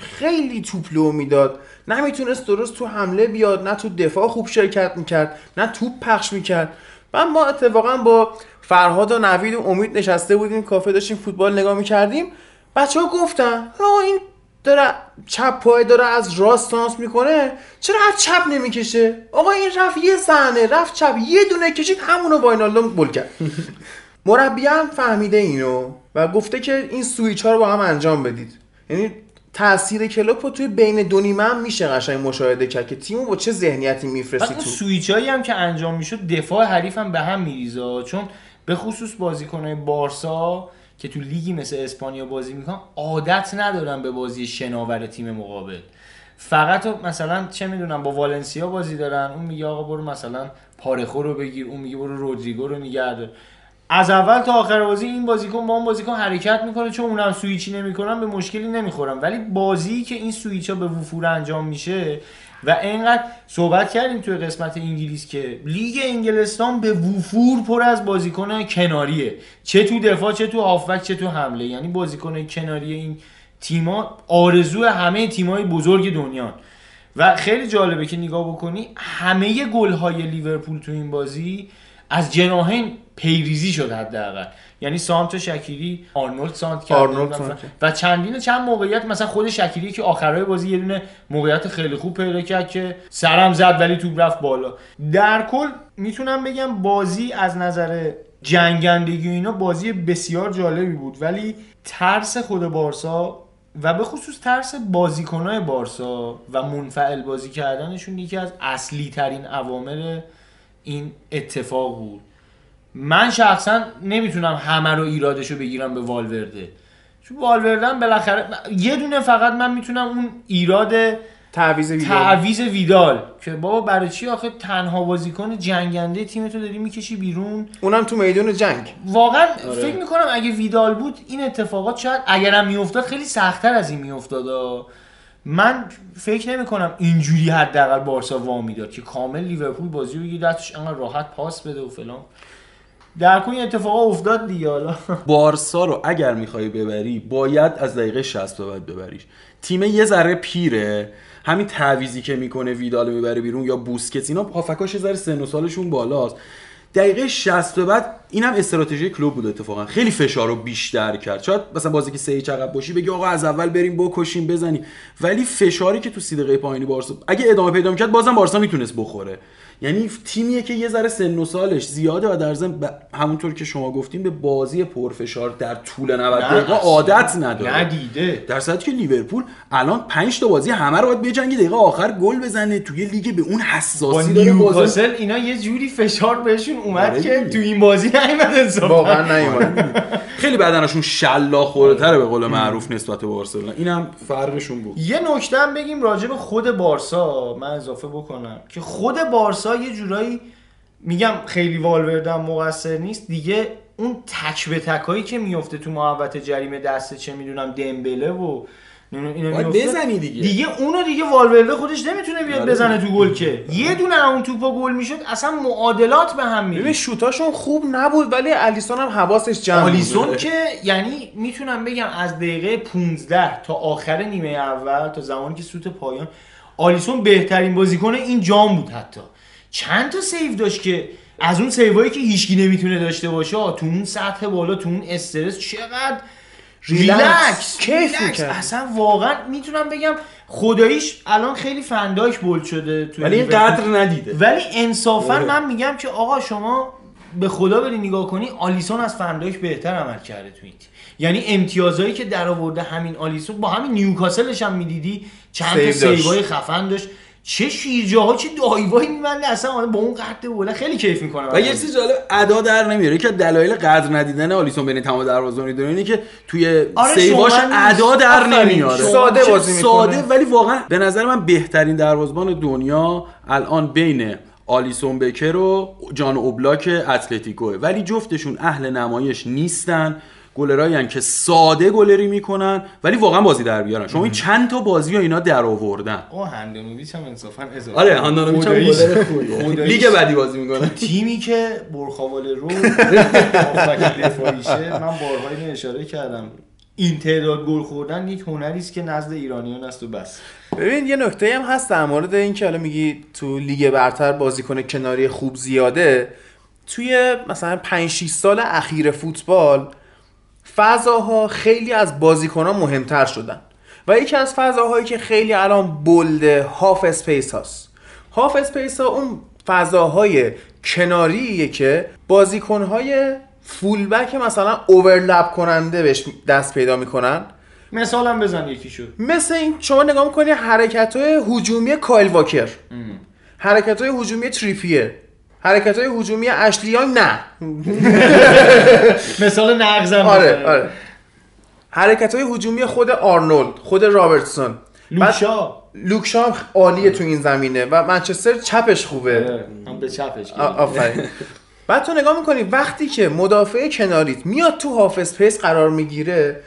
خیلی توپ لو می‌داد. نمی‌تونست درست تو حمله بیاد نه تو دفاع خوب شرکت می‌کرد نه توپ پخش می‌کرد. و ما اتفاقا با فرهاد و نوید و امید نشسته بودیم کافه داشتیم فوتبال نگاه می‌کردیم. بچه ها گفتن آه این داره چپ پای داره از راست تانس می‌کنه چرا از چپ نمی‌کشه؟ آقا این رفت یه صحنه رفت چپ یه دونه کشید همونو واینالدو گل کرد. مربی هم فهمیده اینو و گفته که این سویچ ها رو با هم انجام بدید. یعنی تاثیر کلوپ رو توی بین دو نیمه هم میشه قشنگ مشاهده کرد که تیمو با چه ذهنیتی میفرستی تو؟ سویچ هایی هم که انجام می‌شد دفاع حریف هم به هم میریزه چون به خصوص بازیکنهای بارسا که تو لیگی مثل اسپانیا بازی می‌کنن عادت ندارن به بازی شناور تیم مقابل. فقط مثلا چه می‌دونم با والنسیا بازی دارن اون میگه آقا برو مثلا پارخو رو بگیر اون میگه برو رودریگو رو نگرده از اول تا آخر بازی این بازیکن با اون بازیکن حرکت می‌کنه چون اونم سویچی نمی‌کنن به مشکلی نمی‌خورن. ولی بازی که این سویچ ها به وفور انجام میشه و اینقدر صحبت کردیم توی قسمت انگلیس که لیگ انگلستان به وفور پر از بازیکن کناریه. چه تو دفاع چه تو هافبک چه تو حمله. یعنی بازیکن کناری این تیما آرزو همه تیمای بزرگ دنیا و خیلی جالبه که نگاه بکنی همه گل‌های لیورپول تو این بازی از جناهین پیریزی شد حداقل. یعنی سانت شکیری آرنولد سانت کرد. آرنولد سانت و چندین چند موقعیت مثلا خود شکیری که آخرای بازی یه دونه موقعیت خیلی خوب پیدا کرد که سرم زد ولی توپ رفت بالا. در کل می‌تونم بگم بازی از نظر جنگندگی و اینا بازی بسیار جالبی بود. ولی ترس خود بارسا و به خصوص ترس بازیکنهای بارسا و منفعل بازی کردنشون یکی از اصلی ترین عوامل این اتفاق بود. من شخصا نمی‌تونم همه رو ایرادشو بگیرم به والورده. چون والورده هم بالاخره یه دونه فقط من می‌تونم اون ایراد تعویض ویدیو تعویز ویدال. که بابا برای چی آخه تنها بازیکن جنگنده تیمتو داری می‌کشی بیرون؟ اونم تو میدون جنگ. واقعا فکر می‌کنم اگه ویدال بود این اتفاقات شاید اگرم میافتاد خیلی سختتر از این میافتاد. من فکر نمی کنم اینجوری حداقل بارسا وامی داد که کامل لیورپول بازی رو بگیر دستش انقدر راحت پاس بده و فلان. در کل اتفاقا افتاد دیگه حالا. بارسا رو اگر می‌خوای ببری باید از دقیقه 60 به بعد ببریش. تیم یه ذره پیره. همین تعویزی که می‌کنه ویدال می‌بره بیرون یا بوسکتس اینا هافکاش یه ذره سن و سالشون بالاست. دقیقه 60 به بعد اینم استراتژی کلوب بود اتفاقا. خیلی فشار رو بیشتر کرد. شاید مثلا بازی که سه عقب باشی بگی آقا از اول بریم بکشیم بزنی ولی فشاری که تو سی پایینی بارسا اگه ادامه پیدا می‌کرد بازم بارسا می‌تونست بخوره. یعنی تیمیه که یه ذره سن و سالش زیاده و در ضمن ب- همونطور که شما گفتیم به بازی پرفشار در طول 90 دقیقه عادت نداره. ندیده. در صورتی که لیورپول الان 5 تا بازی همه رو باید بجنگه دقیقه آخر گل بزنه. توی لیگ به اون با حساسی داره بازی اینا یه جوری فشار بهشون اومد آره که. تو این بازی نیومد انصافا واقعا نیومد خیلی بدنشون شلا خورده تره به قول معروف نسبت به بارسلونا. اینم فرقشون بود. یه نکته هم بگیم راجع به خود بارسا. من اضافه بکنم که خود بارسا یه جورایی میگم خیلی والوردن مقصر نیست. دیگه اون تک به تکایی که میفته تو محوطه جریمه دست چه می‌دونم دمبله و میفته. بزنی دیگه. دیگه اونو دیگه والورده خودش نمی‌تونه بیاد آره بزنه تو گل که. یه دونه اون توپا گل می‌شد اصلا معادلات به هم ببین میره شوتاشون خوب نبود ولی الیسون هم حواسش جمع بود. آلیسون که یعنی می‌تونم بگم از دقیقه 15 تا آخر نیمه اول تا زمانی که سوت پایان آلیسون بهترین بازیکن این جام بود حتی. چند تا save داشت که از اون save ایی که هیچکی نمی‌تونه داشته باشه تو اون سطح بالا تو اون استرس چقدر ریلکس. کیف. می‌کرد. اصلا واقعا می‌تونم بگم خداییش الان خیلی فندایک bold شده توی ولی این. قدر ندیده ولی انصافا آره. من میگم که آقا شما به خدا بری نگاه کنی آلیسون از فندایش بهتر عمل کرده تو این. یعنی امتیازهایی که در آورده همین آلیسون با همین نیوکاسلش هم می‌دیدی چند تا. سیوای خفن داشت چه شیرجاها چه دایوایی میبنده اصلا با اون قد بوله خیلی کیف می‌کنم و یه چیز جالب ادا در نمیاره که دلایل قدر ندیدن آلیسون بین تمام دروازه‌بان داره اینه که توی آره، سیواش. ادا در. نمیاره ساده بازی می‌کنه. ساده ولی واقعا به نظر من بهترین دروازه‌بان دنیا الان بین آلیسون بکر و جان اوبلاک اتلتیکوه ولی جفتشون اهل نمایش نیستن گلرایی که ساده گلری می‌کنن ولی واقعا بازی در بیارن. شما این چند تا بازی ها اینا در آوردن. آقا هندانویچ هم انصافا اضافه. آره هاندانویچ هم. گلر خوبیه. لیگ بعدی بازی می‌کنه. تیمی که برخاوال رو دفاعیشه من بارها اینو اشاره کردم. این تعداد گل خوردن یک هنری است که نزد ایرانیان است و بس. ببین یه نکته هم هست در مورد این که حالا میگی تو لیگ برتر بازیکن کناری خوب زیاده. توی مثلا 5 6 سال اخیر فوتبال فضاها خیلی از بازیکنان مهمتر شدن. و یکی از فضاهایی که خیلی الان bold ه half space هاست. half space ها اون فضاهای کناریه که بازیکنهای fullback مثلا overlap کننده بهش دست پیدا می‌کنن. مثالم بزن یکی شد مثل این شما نگاه می‌کنی حرکت های هجومی کایل واکر. حرکت های هجومی تریپیر حرکت های هجومی اشلی یانگ نه. مثال نقضم آره. آره. حرکت های هجومی خود آرنولد خود رابرتسون. لوک شا لوک شا هم عالیه تو این زمینه و منچستر چپش خوبه. آره، هم به چپش آفرین. بعد تو نگاه می‌کنی وقتی که مدافع کناریت میاد تو half space قرار می‌گیره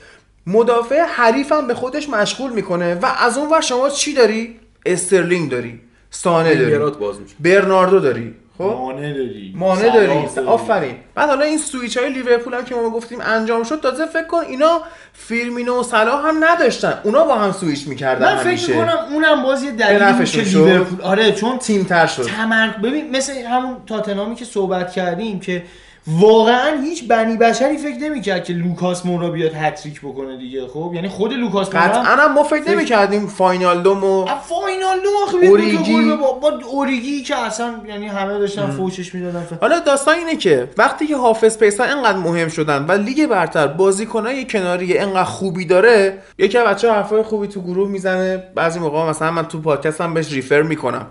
مدافع حریفم به خودش مشغول می‌کنه و از اون ور شما چی داری؟ استرلینگ داری. سانه داری. برناردو داری. خب؟ مانه داری. مانه داری. آفرین. بعد حالا این سویچ های لیورپول هم که ما گفتیم انجام شد تازه فکر کن اینا فیرمینو و صلاح هم نداشتن. اونا با هم سویچ می‌کردن من فکر می‌کنم اونم باز یه دلیلی که. لیورپول آره چون تیم تر شد. تمر ببین مثل همون تاتنامی که صحبت کردیم که واقعا هیچ بنی بشری فکر نمی‌کرد که لوکاس مورا بیاد هت‌تریک بکنه دیگه خب؟ یعنی خود لوکاس مورا قطعا ما فکر نمی‌کردیم واینالدوم و واینالدوم آخه اوریگی. با, با اوریگی که اصلا یعنی همه داشتن فوشش می‌دادن. حالا داستان اینه که وقتی که half space ها اینقدر مهم شدن و لیگ برتر بازیکنای کناری اینقدر خوبی داره یکی از بچه‌ها حرفای خوبی تو گروه می‌زنه بعضی موقع مثلا من تو پادکستم بهش refer می‌کنم.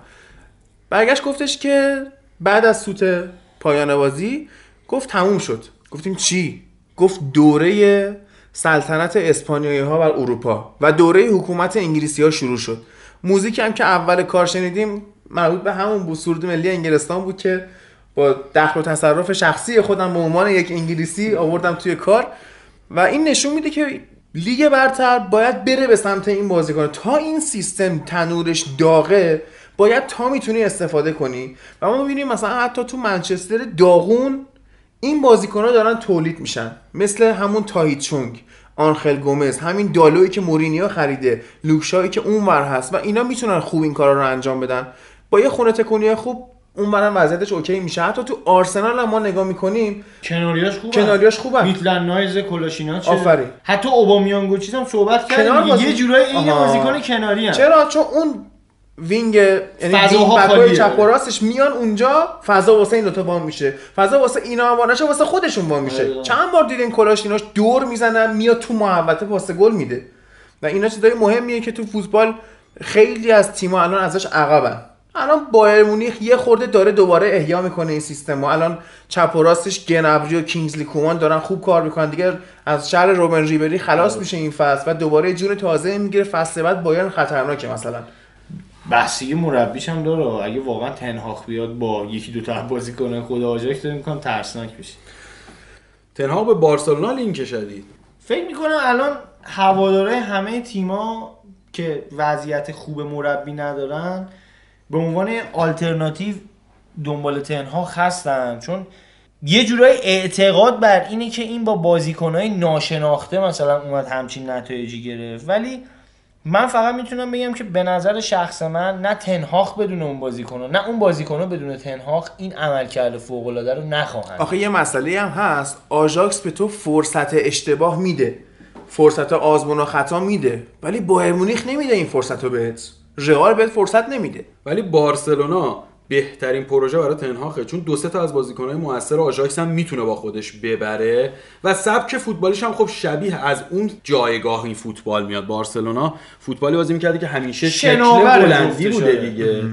برگشت گفتش که بعد از سوت پایان بازی گفت تموم شد. گفتیم چی؟ گفت دوره سلطنت اسپانیایی ها بر اروپا و دوره حکومت انگلیسی ها شروع شد. موزیک هم که اول کار شنیدیم مربوط به همون بود. سرود ملی انگلستان بود که با دخل و تصرف شخصی خودم به عنوان یک انگلیسی آوردم توی کار و این نشون میده که لیگ برتر باید بره به سمت این بازیکن. تا این سیستم تنورش داغه باید تا می‌تونی استفاده کنی. و ما می‌بینیم مثلا حتی تو منچستر داغون این بازیکنها دارن تولید میشن. مثل همون تاهیت چونگ آنخل گومز همین دالویی که مورینیو خریده لوک شاویی که اونور هست و اینا می‌تونن خوب این کارا رو انجام بدن. با یه خونه تکونی خوب اون برم وضعیتش OK میشه. حتی تو آرسنال هم ما نگاه می‌کنیم کناریاش خوبه. کناریاش خوبه. میتلند نایلز کولاشیناچ آفرین. حتی اوبامیانگو چیز هم صحبت بازی- یه جورایی این. بازیکن کناری هم. چرا؟ چون اون wing یعنی wing. چپ و راستش میان اونجا فضا واسه این دوتا وا میشه. فضا واسه اینا هم وا نشه واسه خودشون وا میشه. آره. چند بار دیدین کولاشیناچ دور می‌زنن میاد تو محوطه پاس گل میده. و اینا چیزای مهمیه که تو فوتبال خیلی از تیم‌ها الان ازش عقبن. الان بایرن مونیخ یه خورده داره دوباره احیا می‌کنه این سیستم و الان چپ و راستش گنابری و کینگزلی کومان دارن خوب کار می‌کنن. دیگه از شهر روبن ریبری خلاص میشه این فصل و دوباره جون تازه می‌گیره. فصل بعد بایرن خطرناکه مثلا. بحثی مربیش هم داره. اگه واقعا تنهاخ بیاد با یکی دو تا بازیکن خود آجاکس داریم می‌کنم ترسناک بشه تنها به بارسلونا لینک شدید فکر می‌کنم الان هواداره همه تیما که وضعیت خوب مربی ندارن به عنوان آلترناتیو دنبال تنها هستن. چون یه جورای اعتقاد بر اینه که این با بازیکنهای ناشناخته مثلا اومد همچین نتایجی گرفت. ولی من فقط می‌تونم بگم که به نظر شخص من نه تنهاخ بدون اون بازیکنها نه اون بازیکنها بدون تنهاخ این عملکرد فوق العاده رو نخواهند آخه یه مسئله هم هست. آژاکس به تو فرصت اشتباه میده. فرصت آزمون و خطا میده. ولی بایر مونیخ نمیده این فرصت رو بهت. رئال بهت فرصت نمیده. ولی بارسلونا بهترین پروژه برای تنهاخه چون دو سه تا از بازیکنهای موثر آژاکس هم می‌تونه با خودش ببره. و سبک فوتبالیش هم خب شبیه از اون جایگاهی فوتبال میاد. بارسلونا فوتبالی بازی می‌کرده که همیشه شکل بلندی بوده. دیگه.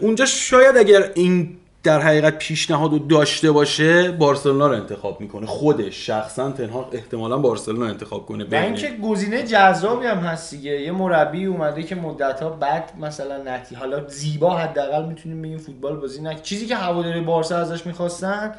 اونجا شاید اگر این در حقیقت پیشنهاد رو داشته باشه بارسلونا رو انتخاب می‌کنه. خودش شخصا تنها احتمالا بارسلونا انتخاب کنه و بین اینکه گزینه جذابی هم هست دیگه. یه مربی اومده که مدت ها بعد مثلا نتی حالا زیبا حداقل می‌تونیم بگیم فوتبال بازی نک چیزی که هواداری بارسا ازش می‌خواستن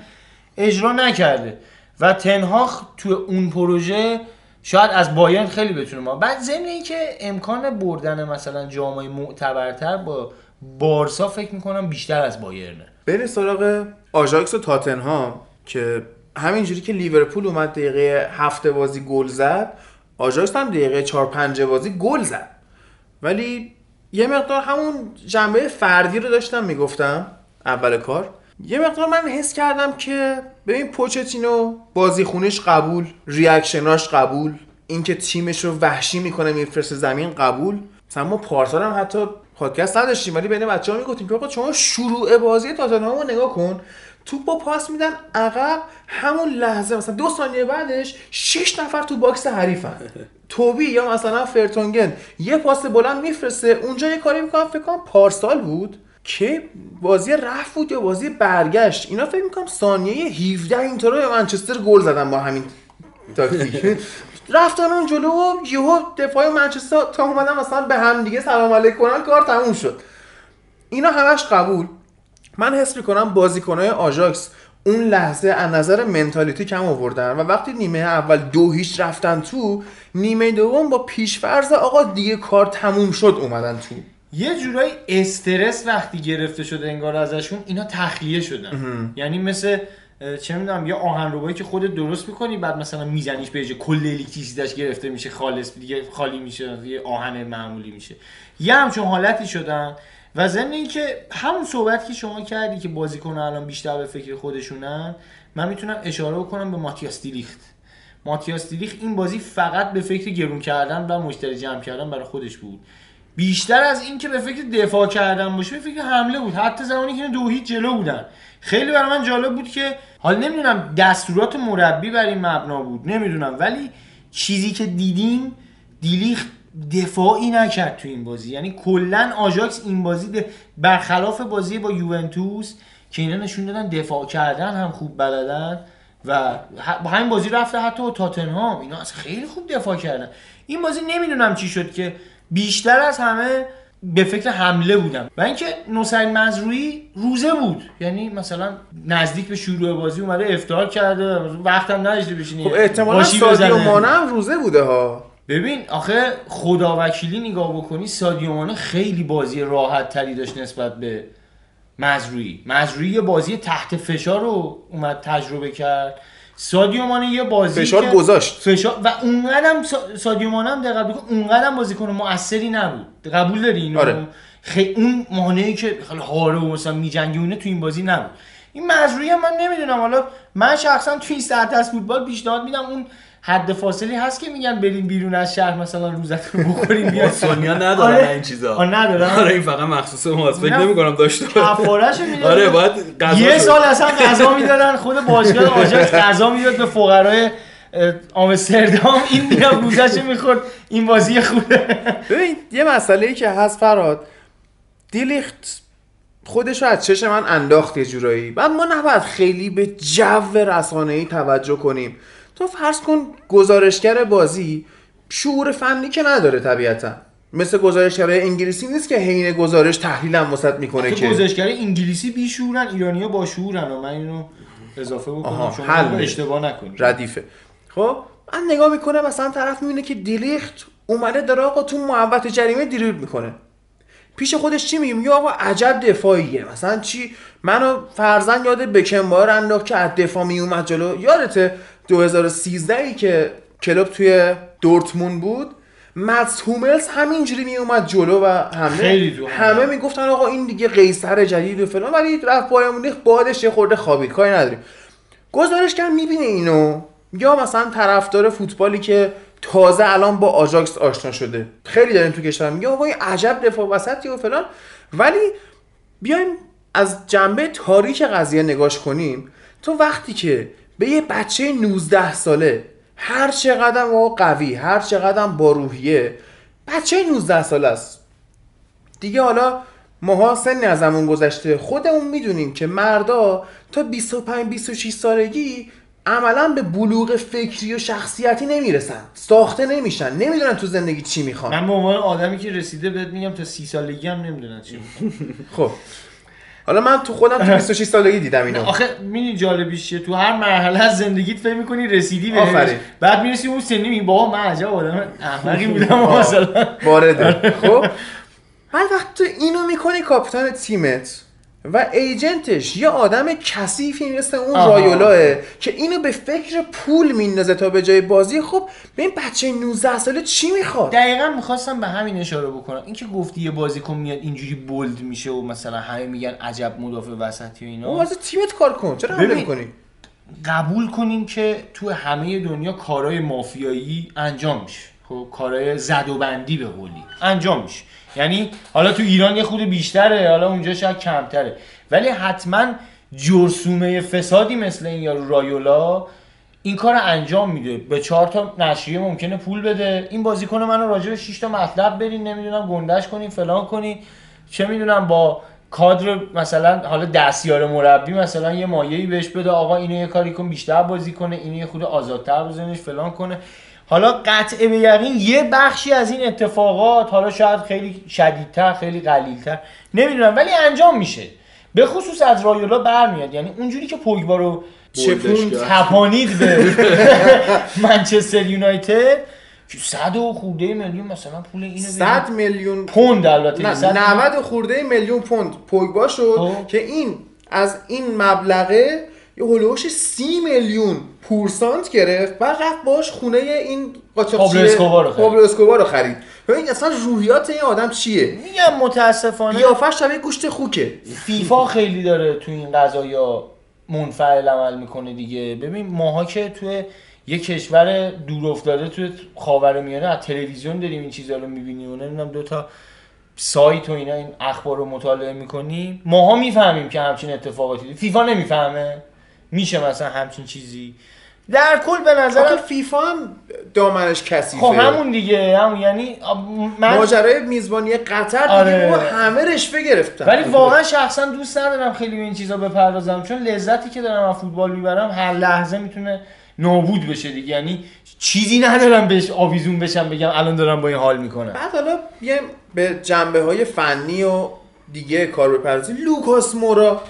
اجرا نکرده. و تنهاخ تو اون پروژه شاید از بایرن خیلی بتونه ما بعد ضمن اینکه امکان بردن مثلا جامای معتبرتر با بارسا فکر می‌کنم بیشتر از بایرنه. بریم سراغ آژاکس و تاتنهام که همینجوری که لیورپول اومد دقیقه هفته بازی گل زد آژاکس هم دقیقه 4 5 بازی گل زد. ولی یه مقدار همون جنبه فردی رو داشتم می‌گفتم اول کار. یه مقدار من حس کردم که ببین پوچتینو بازی خونش قبول reaction اش قبول اینکه تیمش رو وحشی می‌کنه میفرسته زمین قبول. مثلا ما پارسال هم حتی پادکست نداشتیم ولی بین بچه‌ها می‌گفتیم که آقا شما شروع بازی تاتنهام رو نگاه کن. توپ با پاس میدن عقب همون لحظه مثلا دو ثانیه بعدش شش نفر تو box حریفن. توبی یا مثلا فرتونگن یه پاس بلند میفرسته اونجا یه کاری می‌کنم فکر کنم پارسال بود که بازی رفت بود یا بازی برگشت. اینا فکر می‌کنم ثانیه 17 اینطوری به منچستر گل زدن با همین تاکتیک. رفتن اون جلو و یهو دفاع منچستر تا اومدن مثلا به هم دیگه سلام علیک کنن کار تموم شد. اینا همش قبول. من حس می‌کنم بازیکنهای آژاکس اون لحظه از نظر منتالیتی کم آوردن و وقتی نیمه اول دو هیچ رفتن تو نیمه دوم با پیشفرض آقا دیگه کار تموم شد اومدن تو. یه جورایی استرس وقتی گرفته شده انگار ازشون اینا تخلیه شدن. یعنی مثل چه می‌دونم یه آهنربایی که خودت درست می‌کنی بعد مثلا میزنیش به کل الکتریسیتش گرفته میشه خالص دیگه خالی میشه یه آهن معمولی میشه. یه همچون حالتی شدن. و ضمن اینکه همون صحبت که شما کردی که بازیکن الان بیشتر به فکر خودشونن من می‌تونم اشاره بکنم به ماتیاس دیلیخت. ماتیاس دیلیخ این بازی فقط به فکر گرون کردن و مشتری جمع کردن برای خودش بود. بیشتر از این که به فکر دفاع کردن باشه به فکر حمله بود. حتی زمانی که دو هیچ جلو بودن. خیلی برای من جالب بود که حالا نمی‌دونم دستورات مربی بر این مبنا بود نمی‌دونم. ولی چیزی که دیدیم دیلیخ دفاعی نکرد تو این بازی. یعنی کلا آژاکس این بازی برخلاف بازی با یوونتوس که اینا نشون دادن دفاع کردن هم خوب بلدن و با همین بازی رفته حتی تاتنهام. اینا از خیلی خوب دفاع کردن. این بازی نمی‌دونم چی شد که بیشتر از همه به فکر حمله بودم. و اینکه نصیر مزروعی روزه بود. یعنی مثلا نزدیک به شروع بازی اومده افطار کرده وقتم نداشته بشینی خب احتمالاً سادیو. مانه هم روزه بوده ها. ببین آخه خدا وکیلی نگاه بکنی سادیو مانه خیلی بازی راحت تری داشت نسبت به مزروعی. مزروعی یه بازی تحت فشار رو اومد تجربه کرد. سادیو مانه یه بازی فشار که- گذاشت. فشار و اونقدرم سا- سادیو مانه هم دقت بکن اونقدرم بازیکن موثری نبود. قبول داری اینو؟ آره. خیلی اون مانعی که خیلی هاره و مثلا میجنگونه تو این بازی نبود. این مزروعی هم من نمی‌دونم. حالا من شخصا تو این ساعت از فوتبال پیشنهاد میدم. اون حد فاصلی هست که میگن بریم بیرون از شهر مثلا روزتون رو بخوریم بیاد سونیا ندارن آره. این چیزا آه، ندارن؟ آره این فقط مخصوص ماست فکر نه. نمی کنم داشته باشه. کفارهشو می‌دادن آره باید غذا یه. سال اصلا غذا می‌دادن خود باشگاه آژاکس غذا می‌داد به فقرای آمستردام این میاد روزش می‌خورد این بازی خوبه ببین یه مسئله ای که هست فراد دیلیخت خودش رو از چش من انداخت یه جورایی و ما نباید خیلی به جو رسانه‌ای توجه کنیم تو فرض کن گزارشگر بازی شعور فنی که نداره طبیعتا. مثل گزارشگرای انگلیسی نیست که حین گزارش تحلیل هم وسط می‌کنه که. گزارشگر انگلیسی بیشورن ایرانیا با شعورن و من اینو اضافه بکنم شما. اشتباه نکنید. ردیفه. خب من نگاه می‌کنه مثلا طرف می‌بینه که دیلیخت اومده داره آقا تو محوط جریمه دریبل می‌کنه. پیش خودش چی میگه؟ میگه آقا عجب دفاعیه. مثلا چی؟ منو فرزن یاد بکنبار انداخت که از دفاع میومد جلو. یادته؟ 2013 ای که کلوب توی دورتموند بود متس هوملز همینجوری میومد جلو و همه خیلی همه. می‌گفتن آقا این دیگه قیصر جدید و فلان ولی رفت بایر مونیخ بادش یه خورده خوابید کاری نداریم. گزارشگر می‌بینه اینو. یا مثلا طرفدار فوتبالی که تازه الان با آژاکس آشنا شده. خیلی داریم تو کشور میگه آقا این عجب دفاع وسطی و فلان. ولی بیایم از جنبه تاریک قضیه نگاش کنیم. تو وقتی که به یه بچه 19 ساله. هر چقدر آقا قوی هر چقدر با روحیه. بچه 19 ساله است. دیگه حالا ماها سنی از گذشته. خودمون می‌دونیم که مردا تا 25 26 سالگی عملا به بلوغ فکری و شخصیتی نمی‌رسن. ساخته نمیشن. نمی‌دونن تو زندگی چی می‌خوان. من به عنوان آدمی که رسیده بهت میگم تا سی سالگی هم نمی‌دونن چی. خب. حالا من تو خودم تو 26 سالگی دیدم اینو. آخه می‌دونی جالبیش چیه تو هر مرحله از زندگیت فکر می‌کنی رسیدی بهش. آفرین. بعد می‌رسی اون سنی میگی بابا من عجب آدم احمقی بودم مثلا. وارده. خب؟ هر وقت تو اینو می‌کنی کاپیتان تیمت. و ایجنتش یه آدم کثیفی مثل اون آها. رایولاه که اینو به فکر پول میندازه تا به جای بازی. خب به این بچه 19 ساله چی می‌خواد؟ دقیقا می‌خواستم به همین اشاره بکنم. اینکه گفتی یه بازیکن میاد اینجوری بولد میشه و مثلا همه میگن عجب مدافع وسطی و اینا. اون واسه تیمت کار کن. چرا حمله. می‌کنی؟ قبول کنیم که تو همه دنیا کارهای مافیایی انجام میشه. خب کارهای زد و بندی به قولی انجام میشه. یعنی حالا تو ایران یه خود بیشتره حالا اونجا شاید کمتره. ولی حتما جرسومه فسادی مثل این یارو رایولا این کار انجام میده. به چهار تا نشریه ممکنه پول بده. این بازیکن منو راجع به 6 تا مطلب برین نمی‌دونم گندش کنین فلان کنین. چه می‌دونم با کادر مثلا حالا دستیار مربی مثلا یه مایه‌ای بهش بده. آقا اینو یه کاری کن بیشتر بازی کنه. اینو یه خود آزادتر بزنش فلان کنه. حالا قطع به یقین یه بخشی از این اتفاقات حالا شاید خیلی شدیدتر خیلی قلیلتر نمی‌دونم ولی انجام میشه به خصوص از رایولا برمیاد یعنی اونجوری که پوگبا رو چپون. تپانید به منچستر یونایتد که صد و خورده میلیون مثلا پول اینو 100 میلیون پوند البته نه صد 90 خورده میلیون پوند پوگبا شد خب. که این از این مبلغه یه هلوش 30 میلیون پورسانت گرفت بعد رفت باش خونه این قاچاقچی پابلو اسکوبار رو خرید. پابلو اسکوبار رو خرید. ببین اصلا روحیات این آدم چیه؟ میگم متاسفانه قیافش شبیه گوشت خوکه. فیفا خیلی داره تو این قضايا منفعل عمل می‌کنه دیگه. ببین ماها که توی یه کشور دور افتاده توی خاورمیانه از تلویزیون داریم این چیزا رو می‌بینیم و نمی‌دونم دو تا سایت و اینا این اخبار رو مطالعه می‌کنیم. ماها می‌فهمیم که همچین اتفاقاتی فیفا نمی‌فهمه. میشه مثلا همچین چیزی؟ در کل به نظرم فیفا هم دامنش کثیفه. خب همون دیگه همون یعنی من ماجرای میزبانی قطر دیگه آره. همه رشوه گرفتن. ولی واقعا شخصا دوست ندارم خیلی به این چیزا بپردازم چون لذتی که دارم از فوتبال می‌برم هر لحظه می‌تونه نابود بشه دیگه. یعنی چیزی ندارم بهش آویزون بشم بگم الان دارم با این حال می‌کنم. بعد حالا بیایم به جنبه های فنی و دیگه کار بپردازیم لوکاس مورا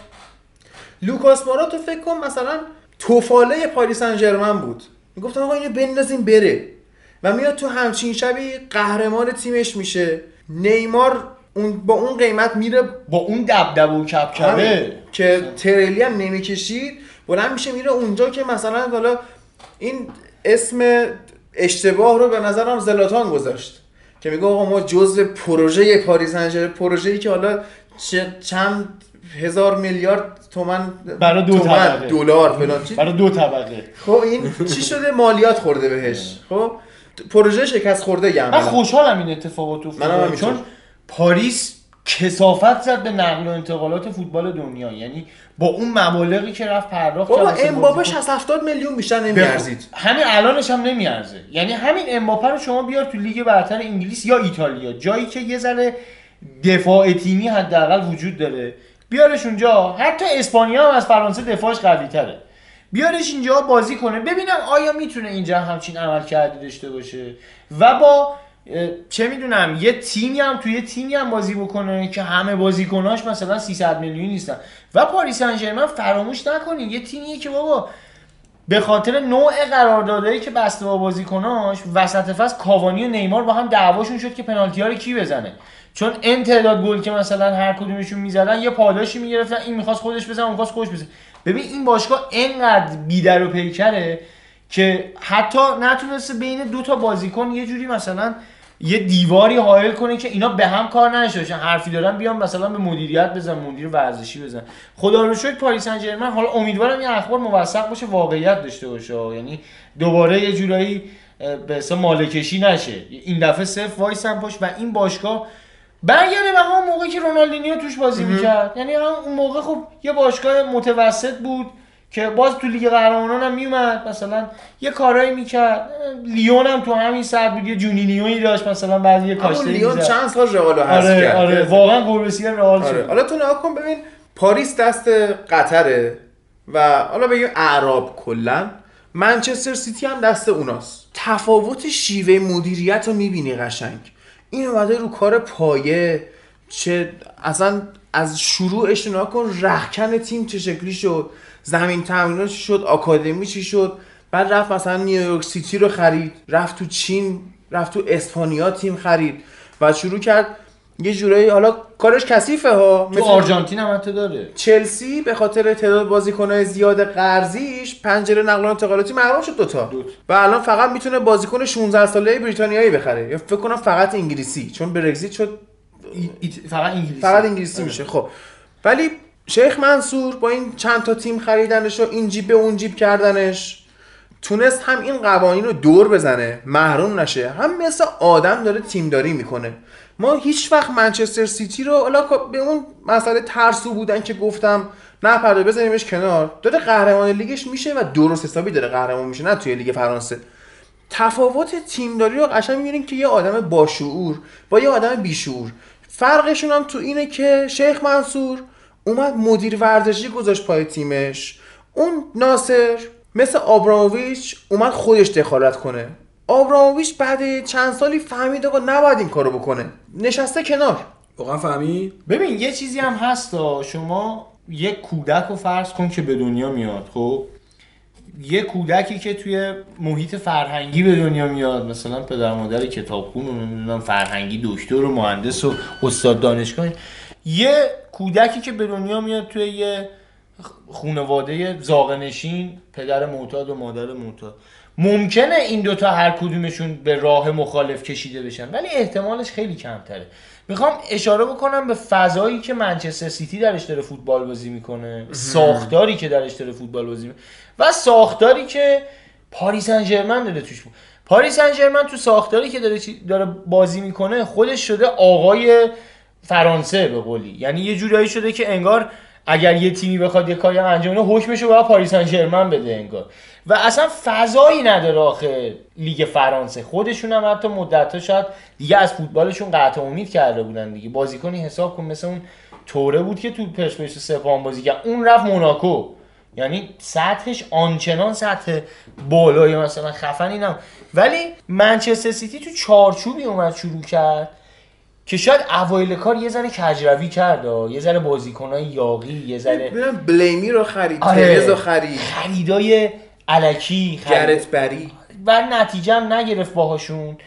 لوکاس مورا تو فکر کن مثلا تفاله پاریس سن ژرمن بود. می‌گفتن آقا اینو بندازیم بره. و میاد تو همچین شبی قهرمان تیمش میشه. نیمار اون با اون قیمت میره با اون دبدبه و کبکبه همین. که تریلی هم نمی‌کشید. بلند میشه میره اونجا که مثلا حالا این اسم اشتباه رو به نظرم زلاتان گذاشت. که میگه آقا ما جزء پروژه پاریس سن پروژه ای که حالا چند هزار میلیارد تومن برای دو تومن، طبقه. دلار فلان چی برای دو طبقه. خب این چی شده؟ مالیات خورده بهش. خب پروژه شکست خورده من گم خوشحالم این اتفاقات افتاد منم همینطور. چون پاریس کثافت زد به نقل و انتقالات فوتبال دنیا. یعنی با اون مبالغی که رفت پرداخت بابا امباپه بازیکن- 60 70 میلیون بیشتر نمیارزید. همین الانش هم نمیارزه. یعنی همین امباپه رو شما بیار تو لیگ برتر انگلیس یا ایتالیا. جایی که یه ذره دفاع تیمی حداقل وجود داره. بیارش اونجا. حتی اسپانیا هم از فرانسه دفاعش قوی تره بیارش اینجا بازی کنه. ببینم آیا می‌تونه اینجا همچین عمل کرده داشته باشه. و با چه می‌دونم یه تیمی هم توی تیمی هم بازی بکنه که همه بازیکناش مثلا 300 میلیون نیستن. و پاریس سن فراموش نکنین یه تیمیه که بابا به خاطر نوع قراردادایی که بسته با بازیکناش وسط فصل کاوانی و نیمار با هم دعواشون شد که پنالتی ها رو کی بزنه. چون این تعداد گل که مثلا هر کدومشون می‌زدن یه پاداشی می‌گرفتن این می‌خواست خودش بزنه اون می‌خواست خودش بزنه. ببین این باشگاه انقدر بیدر و پیکره که حتی نتونسته بین دو تا بازیکن یه جوری مثلا یه دیواری حائل کنه که اینا به هم کار نشه باشن حرفی دارن بیان مثلا به مدیریت بزن مدیر ورزشی بزن. خدا رو شکر پاریس سن حالا امیدوارم این اخبار موثق باشه واقعیت داشته باشه. یعنی دوباره یه جورایی به حساب مالکشی نشه. این دفعه صفر وایسن پشت و این باشگاه برگرده به همون موقعی که رونالدینیو توش بازی می‌کرد. یعنی هم اون موقع خب یه باشگاه متوسط بود. که باز تو لیگ قهرمانان هم میومد مثلا یه کارایی می‌کرد. لیون هم تو همین سر بود یه جونینیوی داشت مثلا بعضی یه کاشته لیون چند سال رئال آره کرد. آره واقعا گلرسی رئال آره. شد. حالا تو نگاه کن ببین پاریس دست قطره و حالا بگیم اعراب کلا منچستر سیتی هم دست اوناست. تفاوت شیوه مدیریت رو می‌بینی قشنگ. این اومده رو کار پایه چه اصلا از شروعش نگاه کن رخکن تیم چه شکلی شد زمین تمرینات شد؟ آکادمی چی شد؟ بعد رفت مثلا نیویورک سیتی رو خرید. رفت تو چین رفت تو اسپانیا تیم خرید. و شروع کرد یه جورایی حالا کارش کثیفه ها. تو آرژانتین هم حتی داره. چلسی به خاطر تعداد بازیکنهای زیاد قرضیش پنجره نقل و انتقالاتی محروم شد دوتا. دوت. و الان فقط می‌تونه بازیکن 16 ساله بریتانیایی بخره. یا فکر کنم فقط انگلیسی چون برگزیت شد ای- ایت- فقط انگلیسی. فقط انگلیسی آره. میشه. خب. ولی شیخ منصور با این چند تا تیم خریدنش و این جیب به اون جیب کردنش تونست هم این قوانین رو دور بزنه محروم نشه. هم مثل آدم داره تیمداری می‌کنه. ما هیچ وقت منچستر سیتی رو حالا به اون مسئله ترسو بودن که گفتم نه پرده بزنیمش کنار. داره قهرمان لیگش میشه و درست حسابی داره قهرمان میشه نه توی لیگ فرانسه. تفاوت تیمداری رو قشنگ می‌بینیم که یه آدم باشعور با یه آدم بیشعور. فرقشون هم تو اینه که شیخ منصور اومد مدیر ورزشی گذاشت پای تیمش. اون ناصر مثل آبراموویچ اومد خودش دخالت کنه. آبراموویچ بعد چند سالی فهمید آقا نباید این کارو بکنه. نشسته کنار. واقعا فهمید؟ ببین یه چیزی هم هست شما یه کودک رو فرض کن که به دنیا میاد خب؟ یه کودکی که توی محیط فرهنگی به دنیا میاد مثلا پدر مادر کتابخون و نمی‌دونم فرهنگی دکتر و مهندس و استاد دانشگاه. یه کودکی که به دنیا میاد توی یه خانواده زاغنشین پدر معتاد و مادر معتاد ممکنه این دوتا هر کدومشون به راه مخالف کشیده بشن ولی احتمالش خیلی کمتره می‌خوام اشاره بکنم به فضایی که منچستر سیتی درش داره فوتبال بازی می‌کنه ساختاری که درش داره فوتبال بازی می‌کنه و ساختاری که پاریس سن ژرمن داره توش بود. پاریس سن ژرمن تو ساختاری که داره داره بازی می‌کنه خودش شده آقای فرانسه به قولی. یعنی یه جورایی شده که انگار اگر یه تیمی بخواد یه کاری انجام بده حکمش رو باید پاریس سن بده انگار. و اصلا فضایی نداره آخه لیگ فرانسه. خودشون هم حتی مدت‌ها شاید دیگه از فوتبالشون قطع امید کرده بودن دیگه. بازیکنی حساب کن مثل اون توره بود که تو پرسپولیس سپاهان بازی کرد. اون رفت موناکو. یعنی سطحش آنچنان سطح بالای مثلا خفنی نم ولی منچستر سیتی تو چارچوبی اومد شروع کرد. که شاید اوایل کار یه ذره کجروی کرد آه. یه ذره بازیکنای یاقی یه ذره بلیمی رو خرید آره. رو خرید. خریدای علکی خرید گرت بری. و نتیجه هم نگرفت باهاشون.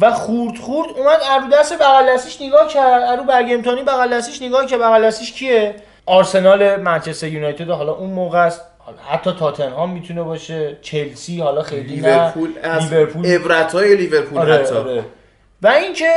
و خورد خورد اومد ارو دست بغل دستیش نگاه کرد. ارو برگ امتحانی بغل دستیش نگاه که بغل دستیش کیه؟ آرسنال منچستر یونایتد. حالا اون موقع است. حتی تاتنهام می‌تونه باشه. چلسی حالا خیلی. لیورپول لیورپول عبرت های لیورپول آره، حتی. آره. و اینکه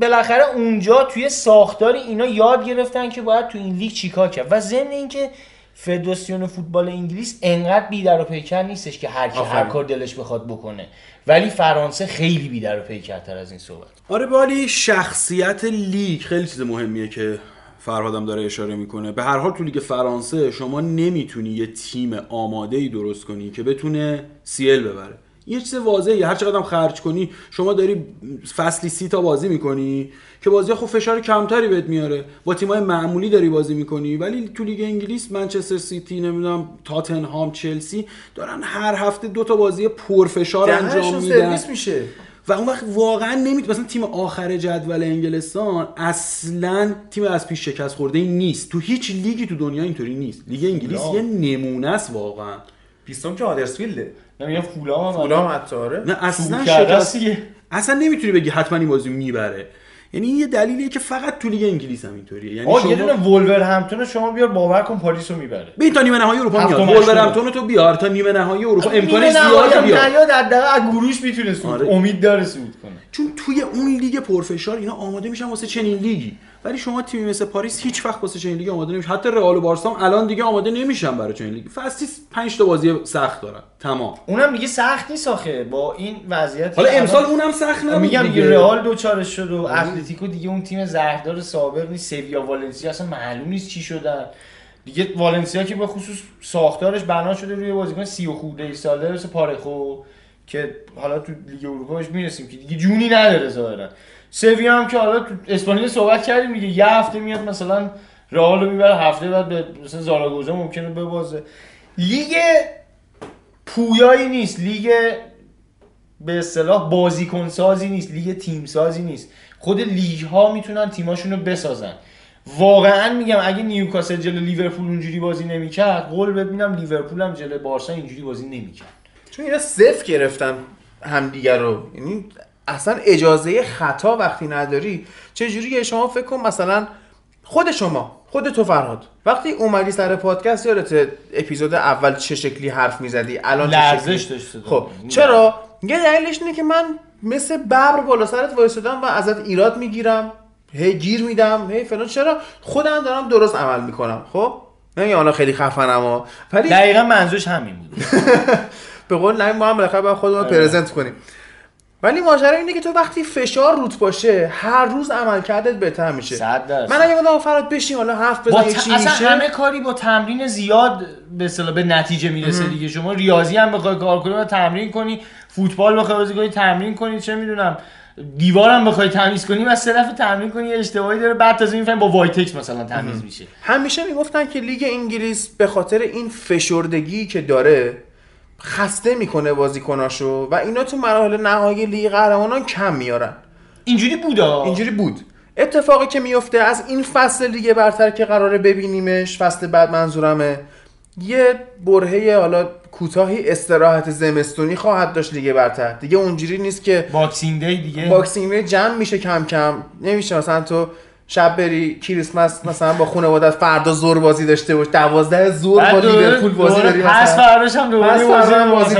بالاخره اونجا توی ساختار اینا یاد گرفتن که باید تو این لیگ چیکار کرد. و ضمن اینکه فدراسیون فوتبال انگلیس انقدر بی در و پیکر نیستش که هر کی هر. کار دلش بخواد بکنه. ولی فرانسه خیلی بی در و پیکرتر از این صحبت. آره ولی شخصیت لیگ خیلی چیز مهمیه که فرهادم داره اشاره می‌کنه. به هر حال تو لیگ فرانسه شما نمی‌تونی یه تیم آماده ای درست کنی که بتونه CL ببره. یه چیز واضحه هر چقدر هم خرج کنی شما داری فصلی سی تا بازی می‌کنی که بازی خب فشار کمتری بهت میاره. با تیمای معمولی داری بازی می‌کنی ولی تو لیگ انگلیس منچستر سیتی نمی‌دونم تاتنهام چلسی دارن هر هفته دو تا بازی پرفشار انجام میدن. میشه. و اون وقت واقعا نمید مثلا تیم آخر جدول انگلستان اصلا تیم از پیش شکست خورده ای نیست. تو هیچ لیگی تو دنیا اینطوری نیست. لیگ انگلیس. یه نمونه است واقعا. پیستون که آدرسفیلده. نمیگم فولام هم فولام حتی آره. نه اصلا شکست. اصلا نمی‌تونی بگی حتما این بازی می‌بره. یعنی این یه دلیلیه که فقط تو لیگ انگلیس هم اینطوریه. یعنی آه یه شما دونه وولور همتون شما بیار باور کن پاریس رو می‌بره. ببین تا نیمه نهایی اروپا میاد. ولورهمپتون رو تو بیار. تا نیمه نهایی اروپا امکانش نیمه زیاده نهایی بیار. نیاد حداقل از گروش می‌تونه صعود آره. امید داره صعود کنه. چون توی اون لیگ پرفشار اینا آماده میشن واسه چنین لیگی. ولی شما تیمی مثل پاریس هیچ وقت واسه Champions League آماده نمیشه حتی رئال و بارسا هم الان دیگه آماده نمیشن برای Champions League. فصلی 5 تا بازی سخت دارن. تمام. اونم دیگه سخت نیست آخه. با این وضعیت حالا امسال اونم سخت نبود میگم دیگه. رئال دچارش شد و اتلتیکو دیگه اون تیم زهردار سابق نیست. سویا والنسیا اصلا معلوم نیست چی شدن. دیگه والنسیا که به خصوص ساختارش بنا شده روی بازیکن سی و خورده ای ساله مثل پارخو که حالا تو لیگ اروپا بهش می‌رسیم که دیگه جونی نداره ظاهرا. سویا هم که حالا تو اسپانیا صحبت کردیم دیگه. یه هفته میاد مثلا رئال رو می‌بره هفته بعد به مثلا زاراگوزا ممکنه ببازه. لیگ پویایی نیست. لیگ به اصطلاح بازیکن سازی نیست. لیگ تیم سازی نیست. خود لیگ ها می‌تونن تیماشون رو بسازن. واقعا میگم اگه نیوکاسل جلو لیورپول اونجوری بازی نمی‌کرد قول میدم لیورپول هم جلو بارسا اینجوری بازی نمی‌کرد. چون اینا صفر گرفتن همدیگه رو. یعنی اصلا اجازه خطا وقتی نداری چجوریه؟ شما فکر کن مثلا خود شما خود تو فرهاد وقتی اومدی سر پادکست یادت اپیزود اول چه شکلی حرف می‌زدی؟ الان لرزش شکلی؟ داشت صدا. خب چرا؟ یه دلیلش اینه که من مثل ببر بالا سرت وایسادم و ازت ایراد می‌گیرم هی گیر میدم هی فلان. چرا؟ خودم دارم درست عمل می‌کنم. خب؟ نمیگم حالا خیلی خفنم ها ولی دقیقا منظورش همین بود. به قول نمی ما هم بالاخره باید خودمون آره. present کنیم. ولی ماجرا اینه که تو وقتی فشار روت باشه هر روز عملکردت بهتر میشه. صد درصد. من اگه بودم فراد بشین حالا حرف بزن یه ت... چی اصلا میشه؟ همه کاری با تمرین زیاد به اصطلاح به نتیجه می‌رسه دیگه. شما ریاضی هم بخوای کار کنی و تمرین کنی. فوتبال بخوای بازی کنی تمرین کنی چه می‌دونم. دیوارم بخوای تمیز کنی و سه دفعه تمرین کنی. یه اشتباهی داره. بعد تازه می‌فهمی با وایتکس مثلا تمیز میشه. همیشه می‌گفتن که لیگ انگلیس به خاطر این فشردگی که داره خسته می‌کنه بازیکناشو و اینا تو مراحل نهایی لیگ قهرمانان کم میارن. اینجوری بودا؟ اینجوری بود. اتفاقی که میفته از این فصل لیگ برتر که قراره ببینیمش فصل بعد منظورمه یه برهه حالا کوتاهی استراحت زمستونی خواهد داشت لیگ برتر. دیگه اونجوری نیست که Boxing Day دیگه. Boxing Day جمع میشه کم کم. نمیشه مثلا تو شب بری کریسمس مثلا با خانوادت فردا زور بازی داشته باش دوازده زور با لیورپول بازی داری پس مثلا فرداش هم دوباره پس بازی بازی.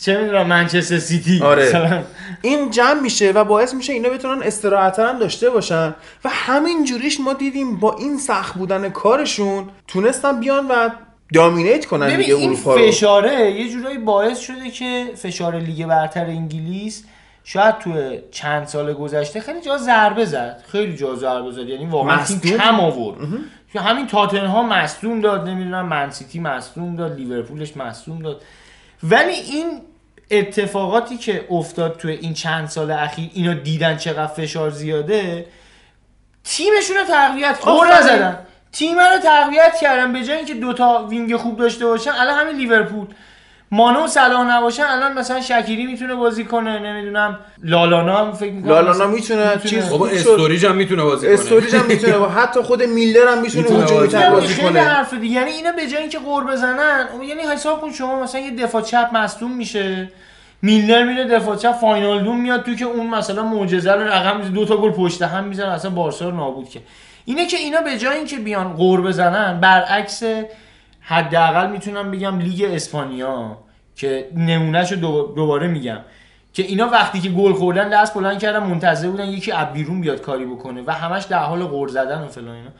چه می‌دونم منچستر سیتی. آره. مثلا. این جمع میشه و باعث میشه اینا بتونن استراحت هم داشته باشن. و همین جوریش ما دیدیم با این سخت بودن کارشون تونستن بیان و دامینیت کنن این اروپا رو. فشاره یه جورایی باعث شده که فشار لیگ برتر انگلیس شاید تو چند سال گذشته خیلی جا ضربه زد. خیلی جا ضربه زد. یعنی واقعا؟ کم آورد. چون همین تاتنهام مصدوم داد نمی‌دونم منسیتی مصدوم داد لیورپولش مصدوم داد. ولی این اتفاقاتی که افتاد تو این چند سال اخیر اینا دیدن چقدر فشار زیاده تیمشون رو تقویت. غر نزدن. تیم رو تقویت کردن. به جای اینکه دوتا wing خوب داشته باشن الان همین لیورپول. مانه و صلاح نباشن الان مثلا شکیری می‌تونه بازی کنه نمی‌دونم لالانا هم فکر می‌کنم لالانا می‌تونه چیز بابا. استوریج هم می‌تونه بازی کنه استوریج هم می‌تونه حتی خود میلنر هم می‌تونه می‌تونه هجومی بازی تر کنه. بازی خیلی کنه حرف دیگه یعنی اینا به جای اینکه غر بزنن یعنی حساب کن شما مثلا یه دفاع چپ مصدوم میشه میلنر میره دفاع چپ واینالدوم میاد تو که اون مثلا معجزه رو رقم می‌زنه دو تا گل پشت هم می‌زنه اصلا بارسا رو نابود که اینه که اینا به جای اینکه بیان غر بزنن برعکس حداقل می‌تونم بگم لیگ اسپانیا که نمونهشو دو- دوباره میگم. که اینا وقتی که گل خوردن دست بلند کردن منتظر بودن یکی از بیرون بیاد کاری بکنه و همش در حال غر زدن و فلان اینا.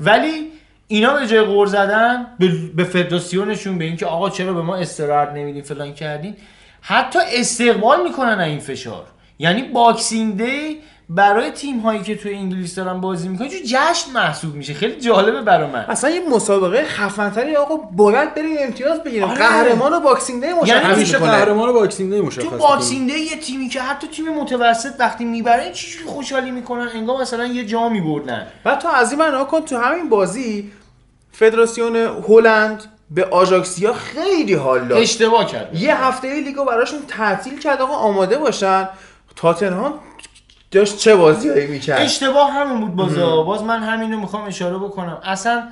ولی اینا به جای غر زدن به, به فدراسیونشون به اینکه آقا چرا به ما استراحت نمیدین فلان کردین؟ حتی استقبال می‌کنن این فشار. یعنی Boxing Day برای تیم هایی که توی انگلیس دارن بازی می‌کنن چون جشن محسوب میشه. خیلی جالبه برای من. اصلا یه مسابقه خفنتری آقا باید بریم امتیاز بگیریم. آره. قهرمان و Boxing Day مشخص یعنی همیشه قهرمان Boxing Day مشخص تو. Boxing Day یه تیمی که حتی تیم متوسط وقتی می‌برن چجوری خوشحالی می‌کنن؟ انگار مثلا یه جام بردن. بعد تو از این من کن تو همین بازی فدراسیون هلند به آژاکسیا خیلی حال داد. اشتباه کرد. یه هفته لیگو براشون تعطیل کرد. آقا آماده باشن. تاتنهام داشت چه بازیایی می‌کرد؟ اشتباه همون بود بازا. باز من همینو می‌خوام اشاره بکنم. اصلا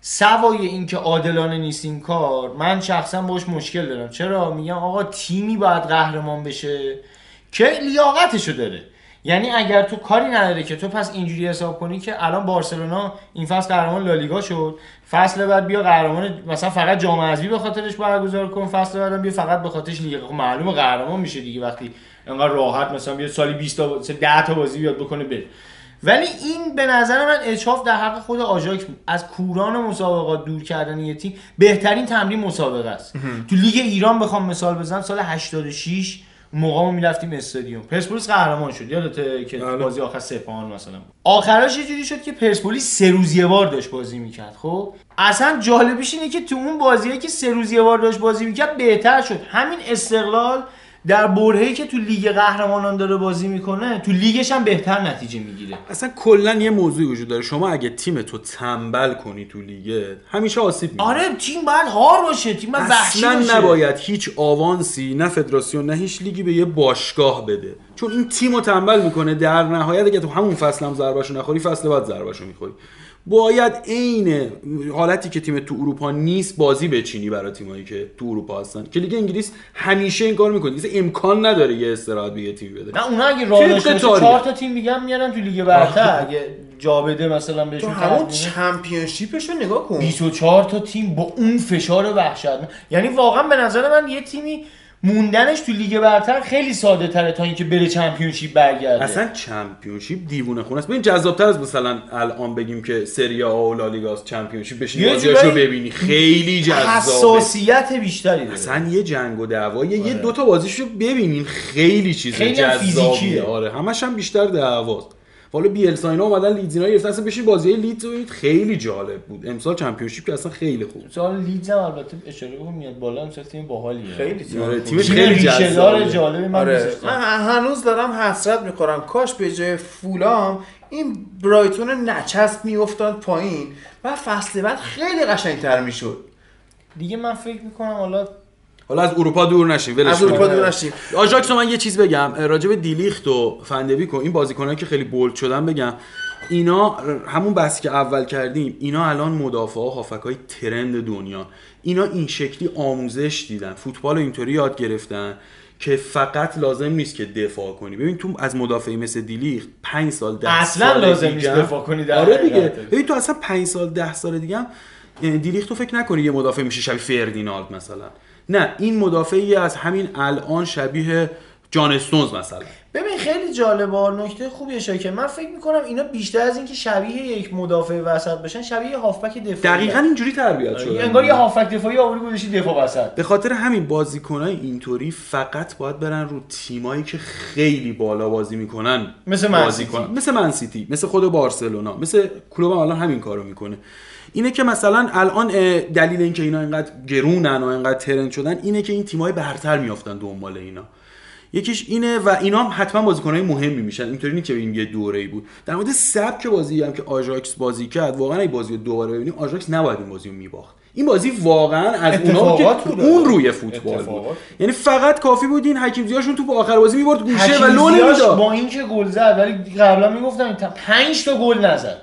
سوای اینکه عادلانه نیست این کار من شخصا باش مشکل دارم. چرا؟ میگم آقا تیمی باید قهرمان بشه که لیاقتشو داره. یعنی اگر تو کاری نداره که تو پس اینجوری حساب کنی که الان بارسلونا این فصل قهرمان لالیگا شد فصل بعد بیا قهرمان مثلا فقط جام حذفی به خاطرش برگزار کن فصل بعدم بیا فقط به خاطرش لیگ خب معلومه قهرمان میشه دیگه وقتی انقدر راحت مثلا بیا سالی 20 تا 10 تا بازی بیاد بکنه بره. ولی این به نظر من اچاف در حق خود آژاکس بود. از کوران مسابقات دور کردن یه تیم بهترین تمرین مسابقه است. تو لیگ ایران بخوام مثال بزنم سال 86 اون موقع ما می‌رفتیم استادیوم. پرسپولیس قهرمان شد. یادته که بله. بازی آخر سپاهان مثلا. آخرش یه جوری شد که پرسپولیس سه روز یه بار داشت بازی می‌کرد. خب؟ اصلا جالبش اینه که تو اون بازیایی که سه روز یه بار داشت بازی می‌کرد بهتر شد. همین استقلال در برهه‌ای که تو لیگ قهرمانان داره بازی می‌کنه تو لیگش هم بهتر نتیجه می‌گیره. اصلا کلا یه موضوعی وجود داره. شما اگه تیم تو تنبل کنی تو لیگت همیشه آسیب می‌بینی. آره تیم باید هار باشه. تیم باید وحشی اصلا باشه. نباید هیچ آوانسی نه فدراسیون نه هیچ لیگی به یه باشگاه بده. چون این تیم رو تنبل می‌کنه در نهایت اگه تو همون فصل هم ضربهشو نخوری فصل بعد ضربهشو می‌خوری. باید عین حالتی که تیم تو اروپا نیست بازی بچینی برای تیمایی که تو اروپا هستن. که لیگ انگلیس همیشه این کار می‌کنه. اصلا امکان نداره یه استراحت به یه تیم بده. نه اونا اگه راه داشته. چهار تا تیم دیگه هم میارن تو لیگ برتر. اگه جا بده مثلا تو بهشون همون. Championship ش رو نگاه کن. 24 تا تیم با اون فشار وحشتناک یعنی واقعا به نظر من یه تیمی موندنش تو لیگ برتر خیلی ساده تره تا اینکه بره Championship برگرده. اصلا Championship دیوونه خونه است. ببین جذابتر از مثلا الان بگیم که سری آ و لالیگاست Championship بشین یه بازیاشو ببینی. خیلی جذابه. حساسیت بیشتری داره. اصلا یه جنگ و دعوا. یه, یه آره. دو تا بازیشو ببینین خیلی چیز جذابیه. آره. همش هم بیشتر دعواست. حالا بیلسا اینا اومدن لیدز اینا گرفتن اصلا بشین بازی لیدز رو ببینید خیلی جالب بود. امسال Championship که اصلا خیلی خوب سال لیدز هم البته اشاره بکن میاد بالا امسال تیم باحالیه. خیلی تیم آره،. تیمش تیم خیلی. دار جالبی من آره. من هنوز دارم حسرت می‌خورم. کاش به جای فولام این برایتون نچسب میافتاد پایین. و فصل بعد خیلی قشنگتر می‌شد. دیگه من فکر می‌کنم حالا حالا از اروپا دور نشیم ولش از اروپا. دور نشیم. آژاکس من یه چیز بگم. راجع به دیلیخت و فن‌دایک و این بازیکنایی که خیلی bold شدن بگم. اینا همون بحثی که اول کردیم اینا الان مدافع ها هافک های ترند دنیا. اینا این شکلی آموزش دیدن. فوتبال رو اینطوری یاد گرفتن که فقط لازم نیست که دفاع کنی. ببین تو از مدافعی مثل دیلیخت 5 سال 10 اصلا سال لازم دیگه نیست دفاع کنی در آره دیگه. ببین تو اصلا 5 سال 10 سال دیگه هم دیلیخت تو فکر نکنی یه مدافع میشه شبیه فردیناند مثلا. نه این مدافعی از همین الان شبیه جان استونز مثلا. ببین خیلی جالبه نکته خوبی اشاره کرد من فکر می‌کنم اینا بیشتر از اینکه شبیه یک مدافع وسط بشن شبیه یه هافبک دفاعی دقیقا اینجوری تربیت شده. انگار یه هافبک دفاعی آوری گذاشتی دفاع وسط. به خاطر همین بازیکنای اینطوری فقط باید برن رو تیمایی که خیلی بالا بازی می‌کنن مثل من بازی سیتی. کنن. مثل من سیتی مثل خود بارسلونا مثل کلوب الان همین کارو می‌کنه. اینه که مثلا الان دلیل اینکه اینا اینقدر گرونن و اینقدر ترند شدن اینه که این تیمای برتر میافتن دنبال اینا. یکیش اینه و اینا هم حتما بازیکنهای مهمی میشن. اینطوری نیست که این یه دوره‌ای بود. در مورد سبک بازی هم که آژاکس بازی کرد واقعا این بازی رو دوباره ببینیم آژاکس نباید این بازی رو میباخت. این بازی واقعا از اتفاقات که بود. اون روی فوتبال بود. یعنی فقط کافی بود این حکیم زیاشون تو آخر بازی می‌برد گوشه و لو نمی‌داد. با اینکه گل زد ولی قبلا می‌گفتم 5 تا گل نزد.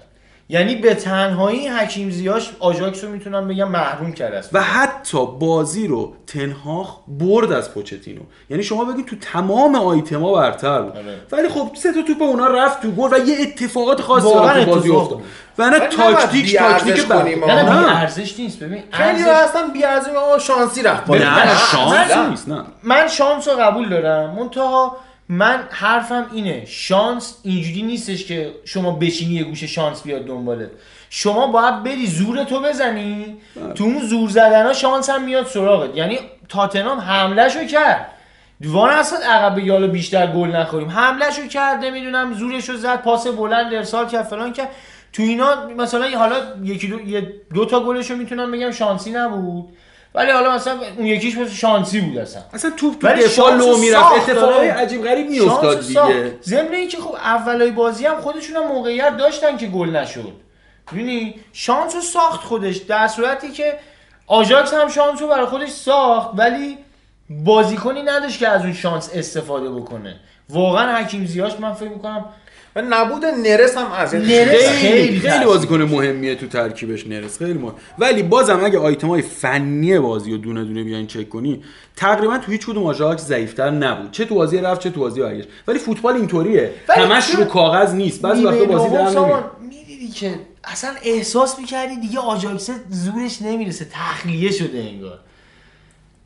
یعنی به تنهایی حکیم زیاش آژاکس رو می‌تونم بگم محروم کرده است و حتی بازی رو تنهاخ برد از پوچتینو. یعنی شما بگید تو تمام آیتما برتر بود. آره. ولی خب سه تا توپ اونا رفت تو گل و یه اتفاقات خاصی تو بازی اتفاق افتاد. و نه تاکتیک تاکتیک نه نه ارزش نیست. ببین خیلی ارزش- هستن بی ارزش شانسی رفت. نه شانس نه. نیست نه. من شانس رو قبول دارم. منتها من حرفم اینه شانس اینجوری نیستش که شما بشینی یه گوشه شانس بیاد دنباله شما باید بری زور تو بزنی تو اون زور زدن ها شانس هم میاد سراغت. یعنی تاتنام حمله شو کرد. وان اصلا عقب به یالا بیشتر گل نخوریم. حمله شو کرد نمی‌دونم زورش رو زد پاس بلند ارسال کرد فلان کرد. تو اینا مثلا حالا یکی دو, یه دو تا گلش رو می‌تونم بگم شانسی نبود. ولی حالا مثلا اون یکیش مثلا شانسی بود اصلا. اصلا توپ تو دفاع لو می‌رفت. اتفاقای داره. عجیب غریب میافتاد. دیگه. ضمن اینکه خب اولای بازی هم خودشون هم موقعیت داشتن که گل نشد. می‌دونی؟ شانس رو ساخت خودش. در صورتی که آژاکس هم شانس رو برای خودش ساخت ولی بازیکنی نداشت که از اون شانس استفاده بکنه. واقعا حکیم زیاش من فکر می‌کنم و نبود نرس هم از نرس خیلی خیلی بازیکن مهمیه تو ترکیبش نرس خیلی مهم. ولی بازم اگه آیتم های فنی بازی رو دونه دونه بیاین چک کنی تقریبا تو هیچ کدوم آژاکس ضعیفتر نبود. چه تو بازی رفت چه تو بازی برگشت. ولی فوتبال اینطوریه. همش رو کاغذ نیست. بعضی وقتا بازی در نمیاد. می‌دیدی که اصلا احساس می‌کردی دیگه آژاکس زورش نمی‌رسه. تخلیه شده انگار.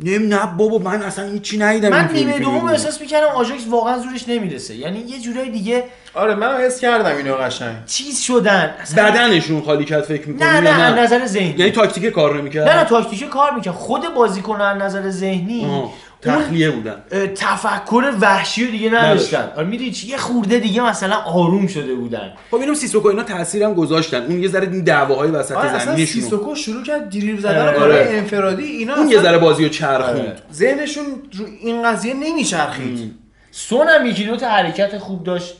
نیم نه بابا من اصلا هیچی ندیدم من نیمه دوم. احساس می‌کردم آژاکس واقعا زورش نمی‌رسه. یعنی یه جورای دیگه آره من حس کردم اینو قشنگ. چیز شدن. اصلا بدنشون خالی کرد فکر می‌کنی نه نه از نظر ذهنی. یعنی تاکتیک کار نمی‌کرد؟ نه نه تاکتیک کار می‌کرد. خود بازیکن از نظر ذهنی اون تخلیه بودن. تفکر وحشی رو دیگه نداشتن. آره می‌دونی چی؟ یه خورده دیگه مثلا آروم شده بودن. خب اینم سیسوکو اینا تاثیرم گذاشتن. اون یه ذره این دعواهای وسط آره اصلا زمینشون. سیسوکو شروع کرد دریبل زدن آره. انفرادی. اینا اون اصلا یه ذره بازی رو چرخوند. ذهنشون رو این قضیه نمیچرخید. سون هم یکی دو تا حرکت خوب داشت.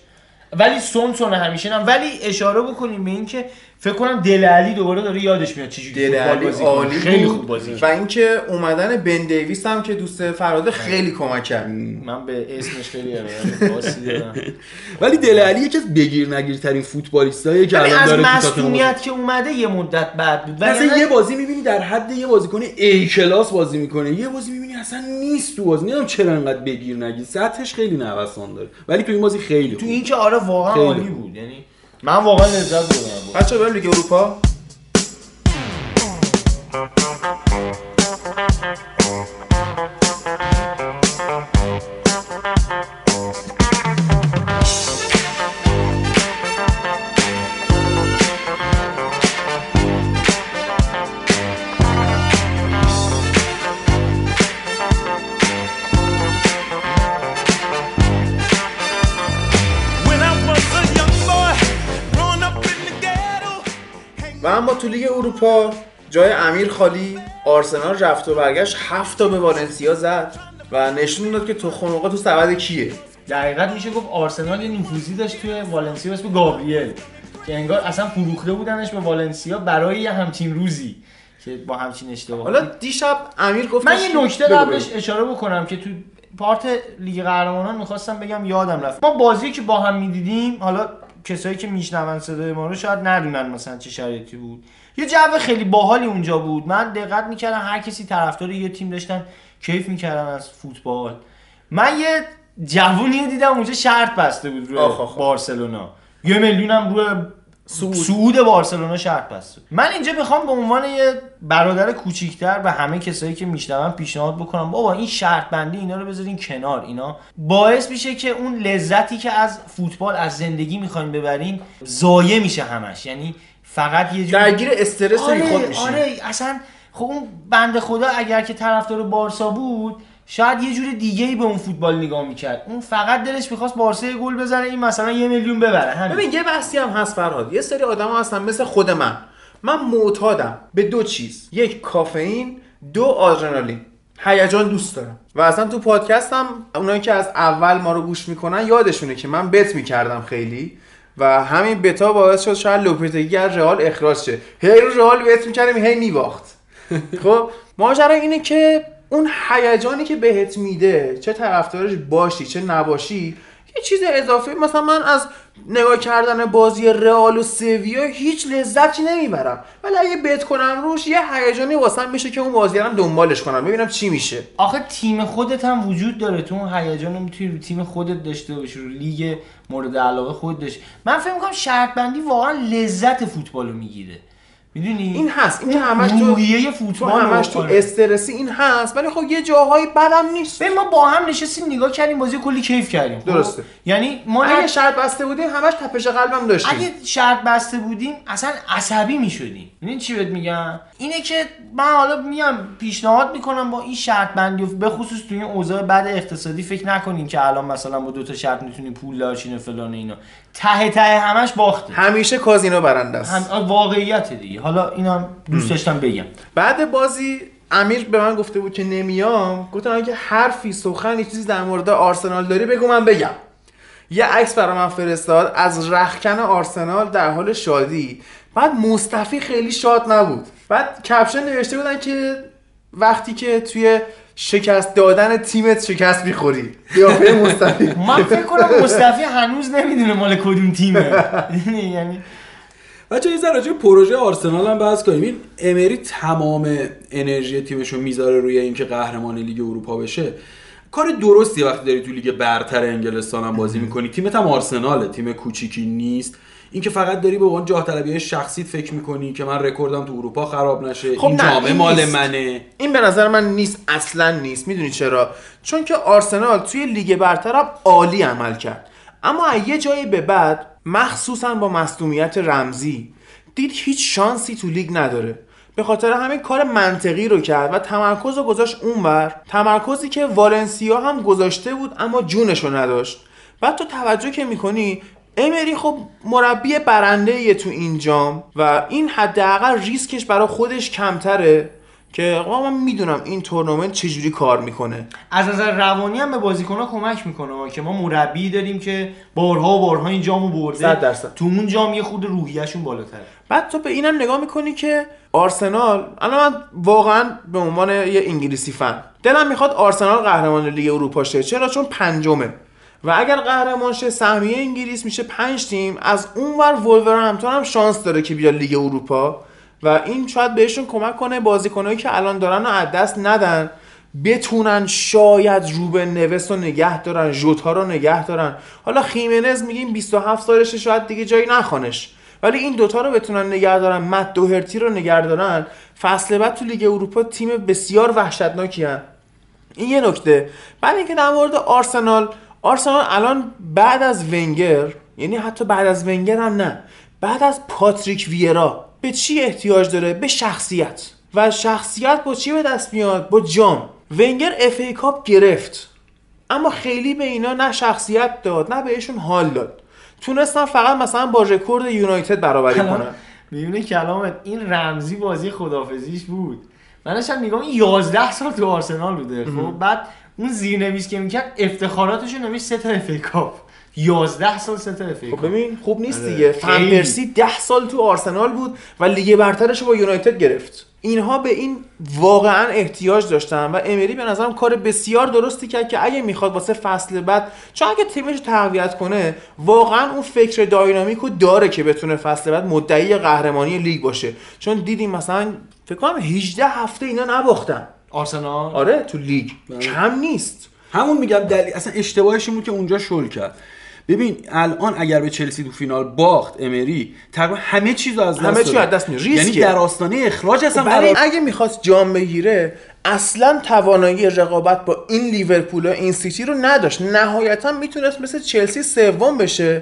ولی سون سون همیشه هم. ولی اشاره بکنیم به اینکه فکر کنم دل علی دوباره داره یادش میاد چجوری دل فوتبال علی. عالی خیلی خوب بازی و. اینکه اومدن بن دیویس هم که دوست فراده خیلی کمک کرد. من به اسمش خیلی ولی دل علی یکی از بگیر نگیرترین فوتبالیستایی که ولی الان از داره تو تاتنهام مسئولیت که اومده یه مدت بعد بود. مثلا یه بازی می‌بینی در حد یه بازیکن ای کلاس بازی می‌کنه. یه بازی می‌بینی اصلا نیست تو بازی. نمی‌دونم چرا انقدر بگیر نگیر. سطحش خیلی نوسان داره. ولی تو این بازی خیلی تو خوب این که آره واقعا خیلی عالی. بود. یعنی من واقعا لذت بردم. بچه بریم لیگ اروپا. اروپا جای امیر خالی آرسنال رفت و برگشت هفت تا به والنسیا زد و نشون داد که تو خنوقا تو سبد کیه. دقیقا میشه گفت آرسنال یه نفوذی داشت توی والنسیا اسم گابریل که انگار اصلا فروخته بودنش به والنسیا برای یه همچین روزی که با همچین اشتباه حالا دیشب امیر گفت من یه نکته قبلش. اشاره بکنم که تو پارت لیگ قهرمانان می‌خواستم بگم یادم رفت. ما بازی که با هم می‌دیدیم حالا کسایی که میشنون صدای ما رو شاید ندونن مثلا چه شرایطی بود. یه جو خیلی باحالی اونجا بود. من دقت می‌کردم هر کسی طرفدار یه تیم داشتن کیف می‌کردن از فوتبال. من یه جوونی دیدم اونجا شرط بسته بود روی. بارسلونا. یه میلیونم روی سعود. سعود بارسلونا شرط بسته من اینجا می‌خوام به عنوان یه برادر کوچیکتر به همه کسایی که میشنون پیشنهاد بکنم بابا این شرط بندی اینا رو بذارین کنار. اینا باعث میشه که اون لذتی که از فوتبال از زندگی می‌خواین ببرین ضایع میشه همش. یعنی فقط یه جور درگیر استرس آره بیخود میشی آره اصلا خب اون بنده خدا اگر که طرفدار بارسا بود شاید یه جور دیگه ای به اون فوتبال نگاه می‌کرد. اون فقط دلش می‌خواست بارسا یه گل بزنه این مثلا یه میلیون ببره. همین. ببین یه بحثی هم هست فرهاد. یه سری آدم هستن مثل خود من. من معتادم به دو چیز. یک کافئین. دو آدرنالین. هیجان دوست دارم. و اصلا تو پادکستم اونایی که از اول ما رو گوش می‌کنن یادشونه که من بت می‌کردم خیلی. و همین بتا باعث شد شاید لوپتگی از رئال اخراج شه. هی رو رئال بت می‌کردیم هی میباخت. خب ماجرا اینه که اون هیجانی که بهت میده چه طرفدارش باشی چه نباشی یه چیز اضافه. مثلا من از نگاه کردن بازی رئال و سویا هیچ لذتی نمی‌برم. ولی اگه بت کنم روش یه هیجانی واسم میشه که اون بازی رو دنبالش کنم. ببینم چی میشه. آخه تیم خودت هم وجود داره. تو اون هیجان می‌تونی رو تیم خودت داشته باشی رو لیگ مورد علاقه خودت داشته من فکر می‌کنم شرط بندی واقعا لذت فوتبال رو می‌گیره. می‌دونی؟ این هست. این همش تو روحیه تو فوتبال همش تو. استرسی این هست. ولی خب یه جاهایی بدم نیست. ببین ما با هم نشستیم نگاه کردیم بازی کلی کیف کردیم. خب؟ درسته. یعنی ما اگه شرط بسته بودیم همش تپش قلبم داشتیم. اگه شرط بسته بودیم اصلا عصبی می‌شدیم. می‌دونی چی بهت میگم؟ اینه که من حالا میام پیشنهاد می‌کنم با این شرط بندی به خصوص توی این اوضاع بعد اقتصادی فکر نکنین که الان مثلا با دو تا شرط می‌تونیم پول داشتین و فلان اینا. ته ته همش باخته. همیشه کازینو برنده است. هم واقعیت دیگه. حالا اینم دوست داشتم بگم. بعد بازی امیر به من گفته بود که نمیام. گفتم اگه حرفی سخنی چیزی در مورد آرسنال داری بگو من بگم. یه عکس برای من فرستاد از رخکن آرسنال در حال شادی. بعد مصطفی خیلی شاد نبود. بعد کپشن نوشته بودن که وقتی که توی شکست دادن تیمت شکست می‌خوری. قیافه مصطفی من فکر کنم مصطفی هنوز نمی‌دونه مال کدوم تیمه. یعنی بچه یه ذره راجع پروژه آرسنال هم بحث کنیم. این امری تمام انرژی تیمشو می‌ذاره روی اینکه قهرمان لیگ اروپا بشه. کار درستی وقتی داری تو لیگ برتر انگلستان هم بازی می‌کنی. تیمت هم آرسناله. تیم کوچیکی نیست. اینکه فقط داری به عنوان جاه طلبی شخصیت فکر می‌کنی که من رکوردم تو اروپا خراب نشه خب این جامعه این مال نیست. منه. این به نظر من نیست اصلا نیست. می‌دونی چرا؟ چون که آرسنال توی لیگ برتر هم عالی عمل کرد. اما از یه جایی به بعد مخصوصا با مصدومیت رمزی دید هیچ شانسی تو لیگ نداره. به خاطر همین کار منطقی رو کرد و تمرکز رو گذاشت اونور. تمرکزی که والنسیا هم گذاشته بود اما جونش رو نداشت. بعد تو توجه که می‌کنی امری خب مربی برنده تو این جام و این حداقل ریسکش برای خودش کمتره که آقا من می‌دونم این تورنمنت چجوری کار می‌کنه. از نظر روانی هم به بازیکن‌ها کمک می‌کنه که ما مربی داریم که بارها و بارها این جامو برده. صد درصد. تو اون جام یه خود روحیه‌شون بالاتره. بعد تو به اینم نگاه می‌کنی که آرسنال الان من واقعا به عنوان یه انگلیسی فن دلم می‌خواد آرسنال قهرمان لیگ اروپا شه. چرا؟ چون پنجمه. و اگر قهرمان شه سهمیه انگلیس میشه پنج تیم. از اونور ولورهمپتون هم شانس داره که بیا لیگ اروپا. و این شاید بهشون کمک کنه بازیکنایی که الان دارن رو از دست ندن بتونن شاید روبن نوس رو نگه دارن ژوتا رو نگه دارن. حالا خیمنز میگیم 27 سالشه شاید دیگه جایی نخوانش ولی این دوتا رو بتونن نگه دارن مت دوهرتی رو نگه دارن. فصل بعد تو لیگ اروپا تیم بسیار وحشتناکی هن. این یه نکته. بعد اینکه در مورد آرسنال آرسنال الان بعد از ونگر یعنی حتی بعد از ونگر هم نه بعد از پاتریک ویرا به چی احتیاج داره؟ به شخصیت. و شخصیت با چی به دست میاد؟ با جام. ونگر FA Cup گرفت. اما خیلی به اینا نه شخصیت داد نه بهشون حال داد. تونستن فقط مثلا با رکورد یونایتد برابری کنن. میونه کلامت این رمزی بازی خدافزیش بود. من داشتم نگاه این 11 سال تو آرسنال بوده خب؟ بعد اون زیرنویس که می‌کرد افتخاراتشو نوشت سه تا FA Cup. 11 سال سه تا اف خب ببین خوب نیست آره. دیگه. فن پرسی ده سال تو آرسنال بود و لیگ برترش رو با یونایتد گرفت. اینها به این واقعا احتیاج داشتن و امری به نظرم کار بسیار درستی کرد که اگه می‌خواد واسه فصل بعد چون اگه تیمش رو تقویت کنه واقعا اون فکر dynamic رو داره که بتونه فصل بعد مدعی قهرمانی لیگ باشه. چون دیدیم مثلا فکر کنم 18 هفته اینا نباختن. آرسنال. آره تو لیگ. کم نیست. همون میگم دلیل اصلا اشتباهش این بود که اونجا شل کرد. ببین الان اگر به چلسی تو فینال باخت امری تقریبا همه چیز از دست همه چی داده. از دست میره. یعنی. در آستانه اخراج اصلا قرار اگه می‌خواست جام بگیره اصلا توانایی رقابت با این لیورپول و این سیتی رو نداشت. نهایتا می‌تونست مثل چلسی سوم بشه.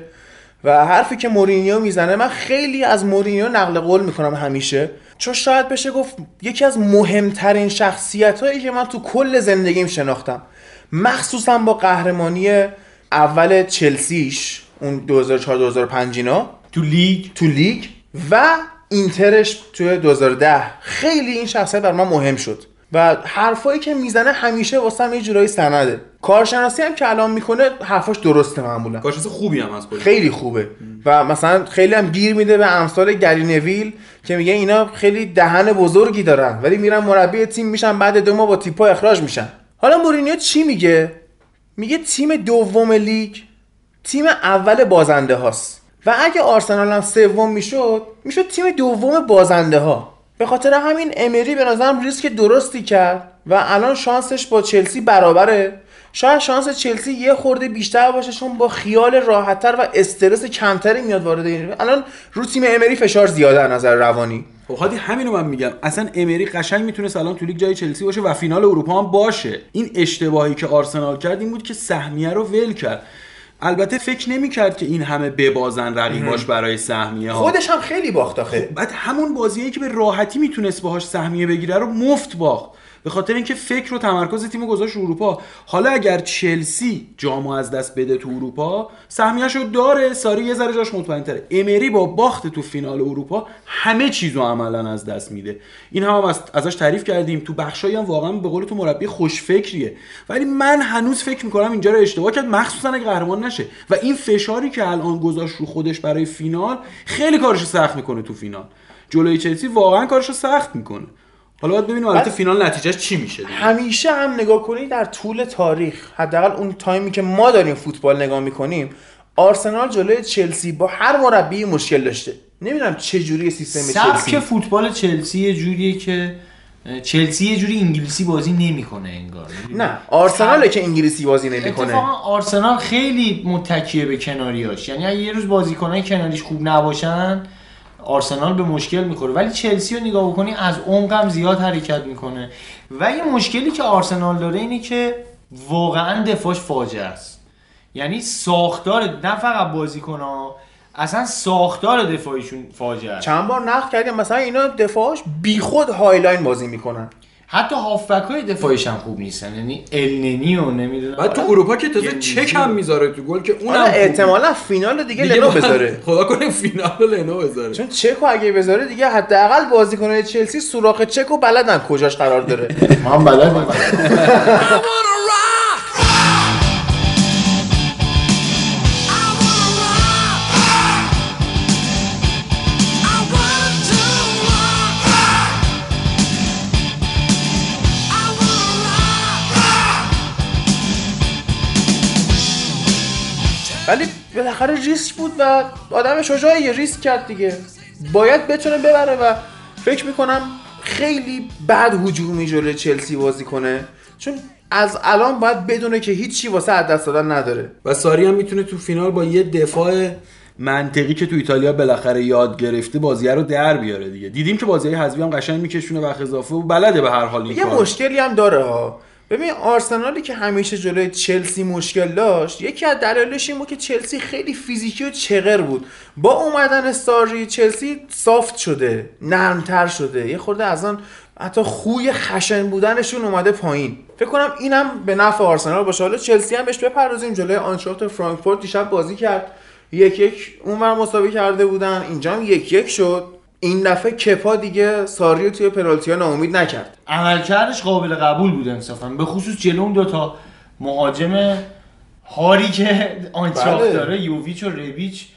و حرفی که مورینیو می‌زنه من خیلی از مورینیو نقل قول می‌کنم همیشه. چون شاید بشه گفت یکی از مهمترین شخصیت هایی که من تو کل زندگیم شناختم. مخصوصا با قهرمانی اول چلسیش اون 2004-2005 اینا. تو لیگ. تو لیگ. و اینترش توی 2010 خیلی این شخصیت بر من مهم شد. و حرفایی که می‌زنه همیشه واسه هم یه جورایی سنده. کارشناسی هم که الان می‌کنه حرفاش درسته معمولا. کارشناس خوبی هم از خیلی خوبه. و مثلا خیلی هم گیر میده به امثال گری نویل که میگه اینا خیلی دهن بزرگی دارن ولی میرن مربی تیم میشن بعد دو ماه با تیپا اخراج میشن. حالا مورینیو چی میگه؟ میگه تیم دوم لیگ تیم اول بازنده هاست. و اگه آرسنال هم سوم می‌شد می‌شد تیم دوم بازنده ها. به خاطر همین امری به نظرم ریسک درستی کرد و الان شانسش با چلسی برابره. شاید شانس چلسی یه خورده بیشتر باشه چون با خیال راحتتر و استرس کمتری میاد وارد این الان رو تیم امری فشار زیاده از نظر روانی. خب هادی همینو من میگم. اصلا امری قشنگ می‌تونه الان تو لیگ جای چلسی باشه و فینال اروپا هم باشه. این اشتباهی که آرسنال کرد این بود که سهمیه رو ول کرد. البته فکر نمی‌کرد که این همه ببازن رقیباش برای سهمیه ها. خودش هم خیلی باخت آخه. بعد همون بازیایی که به راحتی می‌تونست باهاش سهمیه بگیره رو مفت باخت. به خاطر اینکه فکر و تمرکز تیم گذاشت رو اروپا. حالا اگر چلسی جامو از دست بده تو اروپا سهمیه‌ش رو داره. ساری یه ذره جاش مطمئن‌تره. امری با باخت تو فینال اروپا همه چیزو عملا از دست میده. این هم, از ازش تعریف کردیم. تو بخشایی هم واقعا به قول تو مربی خوشفکریه. ولی من هنوز فکر می‌کنم اینجا رو اشتباه کرد. مخصوصا اگه قهرمان نشه. و این فشاری که الان گذاشت رو خودش برای فینال خیلی کارش سخت می‌کنه تو فینال. جلوی چلسی واقعا کارش رو سخت می‌کنه. حالا باید ببینیم البته فینال نتیجهش چی میشه دیگه. همیشه هم نگاه کنی در طول تاریخ حداقل اون تایمی که ما داریم فوتبال نگاه می‌کنیم آرسنال جلوی چلسی با هر مربی مشکل داشته. نمی‌دونم چه جوری سیستم سبک چلسی. فوتبال چلسی یه جوریه که چلسی یه جوری انگلیسی بازی نمی‌کنه انگار. نه آرسناله که انگلیسی بازی نمی‌کنه. اتفاقا آرسنال خیلی متکیه به کناریاش. یعنی اگه یه روز بازیکنان کناریش خوب نباشن آرسنال به مشکل می‌خوره. ولی چلسی رو نگاه بکنی از عمق هم زیاد حرکت می‌کنه. و یه مشکلی که آرسنال داره اینه که واقعا دفاعش فاجعه است. یعنی ساختار نه فقط بازیکن ها اصلا ساختار دفاعیشون فاجعه است. چند بار نقد کردیم مثلا اینا دفاعش بیخود high line بازی می‌کنن. حتی هافبک های دفاعیش هم خوب نیستن. یعنی النی و نمی‌دونم. بعد تو اروپا که تازه چک هم می‌ذاره تو گل که اونم خوبه. احتمالا فینال دیگه, دیگه لنو بذاره. خدا کنه فینال رو لنو بذاره. چون چکو اگه بذاره دیگه حداقل بازیکنای چلسی سوراخ چکو بلدن کجاش قرار داره. ما هم بلد ولی بالاخره ریسک بود و آدم شجاعی ریسک کرد دیگه. باید بتونه ببره و فکر می‌کنم خیلی بد هجومی جلوی چلسی بازی کنه. چون از الان باید بدونه که هیچی واسه از دست دادن نداره. و ساری هم می‌تونه تو فینال با یه دفاع منطقی که تو ایتالیا بالاخره یاد گرفته بازی رو در بیاره دیگه. دیدیم که بازی حذفی هم قشنگ میکشونه وقت اضافه و بلده به هر حال این یه مشکلی هم داره ها. ببین آرسنالی که همیشه جلوی چلسی مشکل داشت یکی از دلایلش این بود که چلسی خیلی فیزیکی و چغر بود. با اومدن ساری چلسی سافت شده نرمتر شده. یه خورده از آن حتی خوی خشن بودنشون اومده پایین. فکر کنم اینم به نفع آرسنال باشه. حالا چلسی هم بهش بپردازیم. جلوی آنشافت فرانکفورت دیشب بازی کرد. یک یک اونور مساوی کرده بودن. اینجا هم یک یک شد. این دفعه کپا دیگه ساری توی پنالتی ها ناامید نکرد. عملکردش قابل قبول بود انصافا. به خصوص جلو اون دوتا. مهاجم هاری که آنچاخ بله. داره یوویچ و ریبیچ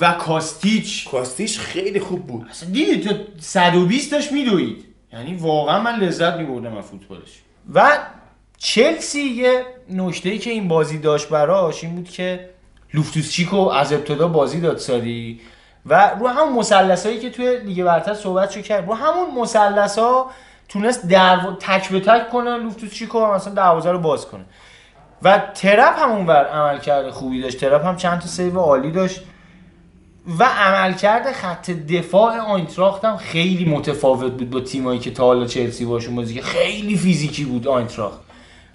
و کاستیچ. کاستیش خیلی خوب بود. اصلا دیدی تو 120 داشت میدوید. یعنی واقعا من لذت میبردم از فوتبالش. و چلسی یه نکته ای که این بازی داشت براش این بود که لوفتوس چیکو از ابتدا بازی داد ساری و رو همون مثلث هایی که توی لیگ برتر صحبت کرد رو همون مثلث ها تونست در تک به تک کنه لوفتوس چیکو و مثلا دروازه رو باز کنه. و ترپ هم عمل کرده خوبی داشت. ترپ هم چند تا save عالی داشت. و عملکرد خط دفاع آینتراخت هم خیلی متفاوت بود با تیمایی که تا حالا چلسی باشون بازی کرد. خیلی فیزیکی بود آینتراخت.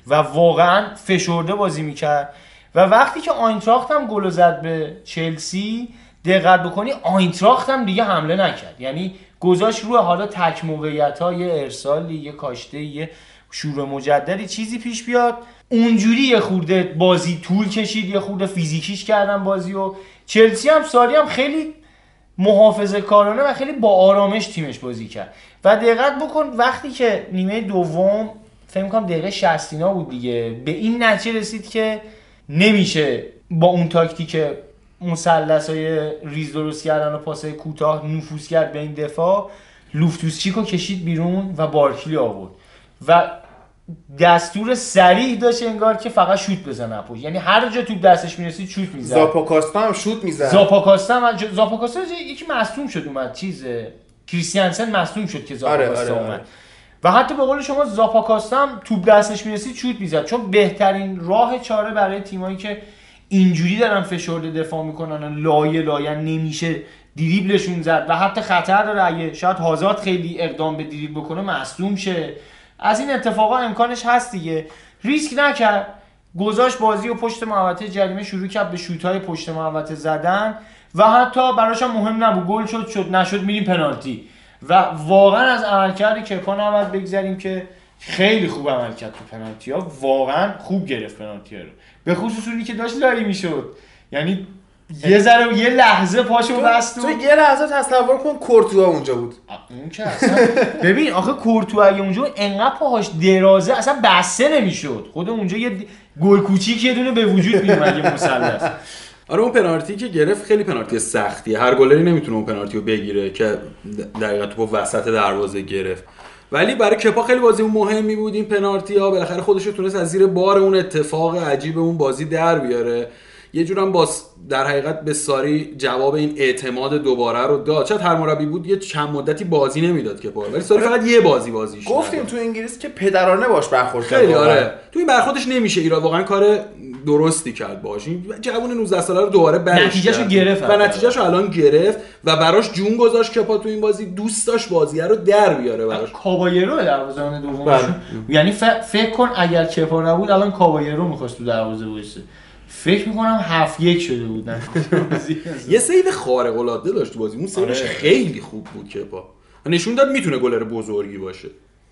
و واقعا فشرده بازی می‌کرد. و وقتی که آینتراخت هم گل زد به چلسی دقت بکنی آینتراخت هم دیگه حمله نکرد. یعنی گذاشت روی حالا تک موقعیت ها یه ارسالی یه کاشته یه شور مجددی چیزی پیش بیاد. اونجوری یه خورده بازی طول کشید یه خورده فیزیکیش کردن بازی و چلسی هم ساری هم خیلی محافظه کارانه و خیلی با آرامش تیمش بازی کرد. و دقت بکن وقتی که نیمه دوم فکر کنم دقیقه 60 اینا بود دیگه به این نتیجه رسید که نمیشه با اون تاکتیک مثلث های ریز درست کردن و پاسای کوتاه نفوذ کرد به این دفاع لوفتوسچیکو کشید بیرون و بارکلی آورد. و دستور سریع داشت انگار که فقط شوت بزنه پشت. یعنی هر جا توپ دستش می‌رسید شوت می‌زد زاپاکاستا هم شوت می‌زد زاپاکاستا هم زاپاکاستا یکی مصدوم شد اومد چیز کریستیانسن مصدوم شد که زاپاکاستا آره، آره، اومد. آره. و حتی به قول شما زاپاکاستا هم توپ دستش می‌رسید شوت می‌زد. چون بهترین راه چاره برای تیمایی که اینجوری دارن فشرده دفاع می‌کنن لایه لایه نمیشه دریبلشون زد. و حتی خطر داره اگه شاید هازارد خیلی اقدام به دریبل بکنه مصدوم شه. از این اتفاقا امکانش هست دیگه. ریسک نکرد. گذاشت بازی و پشت محوطه جریمه شروع کرد به شوت‌های پشت محوطه زدن. و حتی براش هم مهم نبود. گل شد شد نشد میریم پنالتی. و واقعا از عملکرد کپا نباید بگذاریم که خیلی خوب عمل کرد تو پنالتی ها. واقعا خوب گرفت پنالتی ها رو. به خصوص اونی که داشت لایی می‌شد. یعنی یه ذره یه لحظه پاشو بست تو یه لحظه تصور کن کورتوا اونجا بود. اون که اصلا ببین آخه کورتو اگه اونجا انقدر پاهاش درازه اصلا بسته نمی‌شد. خود اونجا یه گل کوچیک یه دونه به وجود میومد یه مثلث آره اون پنالتی که گرفت خیلی پنالتی سختیه هر گلری نمی‌تونه اون پنالتی رو بگیره که دقیقا تو وسط دروازه گرفت. ولی برای کپا خیلی بازی مهمی بود این پنالتی ها بالاخره خودش تونست از زیر بار اون اتفاق عجیب اون بازی در بیاره. یه جورم باز در حقیقت به ساری جواب این اعتماد دوباره رو داد شاید هر مربی بود یه چند مدتی بازی نمی‌داد کپا ولی ساری فقط یه بازی بازیش گفتیم. تو انگلیس که پدرانه باش برخورد کرد خیلی. آره تو این برخوردش نمیشه ایراد واقعا کار درستی کرد باش این جوون 19 ساله رو دوباره برش نتیجهشو. گرفت و. نتیجهشو الان گرفت و براش جون گذاشت کپا تو این بازی دوست داشت بازیه رو در بیاره براش کابایرو دروازه‌بان دومشون بله. یعنی فکر کن اگر کپا نبود الان کابایرو می‌خواست تو دروازه وایسه فکر می‌کنم هفت یک شده بود یه save خارق العاده داشت بازی. اون save ش آره. خیلی خوب بود کپا. و نشون داد می‌تونه گلر بزرگی باشه.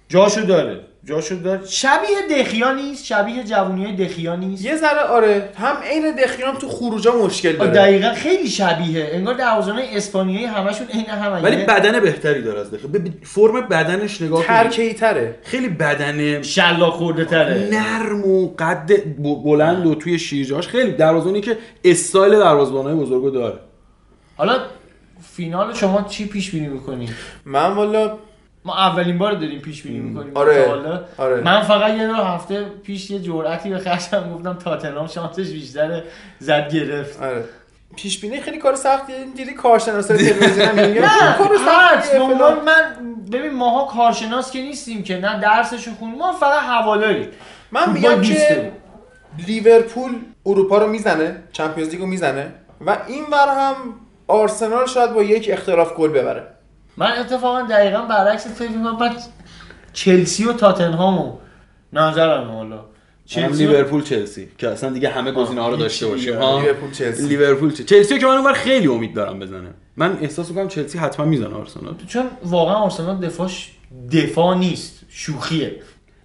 جاشو داره. جاشو داره. شبیه دخیا نیست شبیه جوونی دخیا نیست. یه ذره آره. هم عین دخیان تو خروجا مشکل داره. دقیقا خیلی شبیه انگار دروازه‌بان اسپانیایی همشون عین هم ولی بدن بهتری داره از به فرم بدنش نگاه کن ترکه‌ای تره خیلی بدن شلاق خورده تره نرم و قد بلند و توی شیرجاش خیلی. دروازه‌بانی که استایل دروازه‌بانای بزرگو داره. حالا فینال شما چی پیش بینی می‌کنی؟ من والا ما اولین بار داریم پیش بینی می‌کنیم آره، آره. من فقط یه دو هفته پیش یه جرأتی به خشم گفتم تاتنهام شانسش بیشتره زد گرفت. آره. پیش بینی خیلی کار سختیه اینجوری کارشناسای تلویزیون نه. کار فلان. من ببین ماها کارشناس که نیستیم که نه درسشو خون ما فقط حوالایی من میگم که. لیورپول اروپا رو می‌زنه چمپیونز لیگ رو می‌زنه و این ور هم آرسنال شاید با یک اختلاف گل ببره. من اتفاقا دقیقا برعکس فکر می‌کنم من چلسی و تاتنهامو نظرم حالا. چلسی و- لیورپول چلسی که اصلا دیگه همه گزینه ها رو داشته باشیم لیورپول چلسی. لیورپول چلسی چلسی که من اونور خیلی امید دارم بزنه. من احساس می‌کنم چلسی حتما می‌زنه آرسنال. چون واقعا آرسنال دفاعش دفاع نیست شوخیه.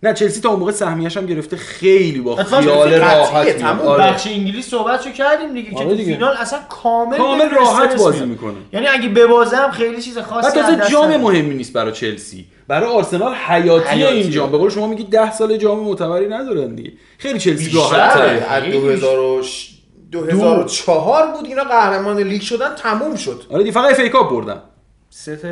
نه چلسی تا اون موقع سهمیش هم گرفته خیلی با خیال راحت میاد. آره. بخش انگلیس صحبتشو کردیم دیگه که آره تو دیگه. فینال اصلا کامل کامل راحت بازی. می‌کنه یعنی اگه ببازم خیلی چیز خاصی تازه جام. مهمی نیست برای چلسی برای آرسنال حیاتیه حیاتیه. این جام به قول شما میگید 10 سال جام معتبری ندارن دیگه خیلی چلسی. راحت آره، از خیلی 2000 2004 بود اینا قهرمان لیگ شدن تموم شد آره دی فقط FA Cup بردن سه تا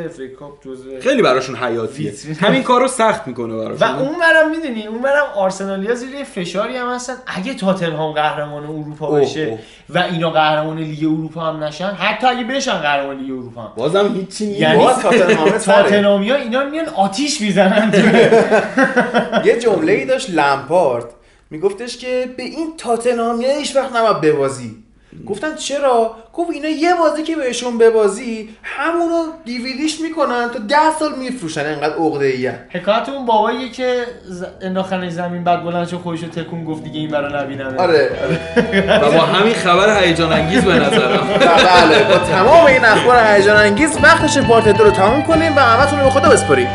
خیلی براشون حیاتیه. همین کارو سخت می‌کنه و براشون. اون برم می‌دونی اون برم آرسنالیا زیر یه فشاری هم هستن. اگه تاتنهام قهرمان اروپا بشه اوه. و اینا قهرمان لیگ اروپا هم نشن حتی اگه بشن قهرمان لیگ اروپا هم. بازم هیچی نیست. یعنی باز تاتنهام تره. تاتنهامیا اینا میان آتیش می‌زنن. یه جمله ای داشت لمپارد. میگفتش که به این تاتنهامیا هیچ وقت نباید ببازی. گفتن چرا؟ گفت اینا یه بازی که بهشون ببازی همونو دیویدیش می‌کنن تا ده سال میفروشن انقدر عقده ای حکایت اون باباییه که ز- انداختن زمین بعد بلند شد خودشو تکون گفت دیگه این برا نبینم آره آره. و با همین خبر هیجان انگیز به نظرم. بله با تمام این اخبار هیجان انگیز وقتش پارت دو رو تموم کنیم و همتون رو به خدا بسپاریم.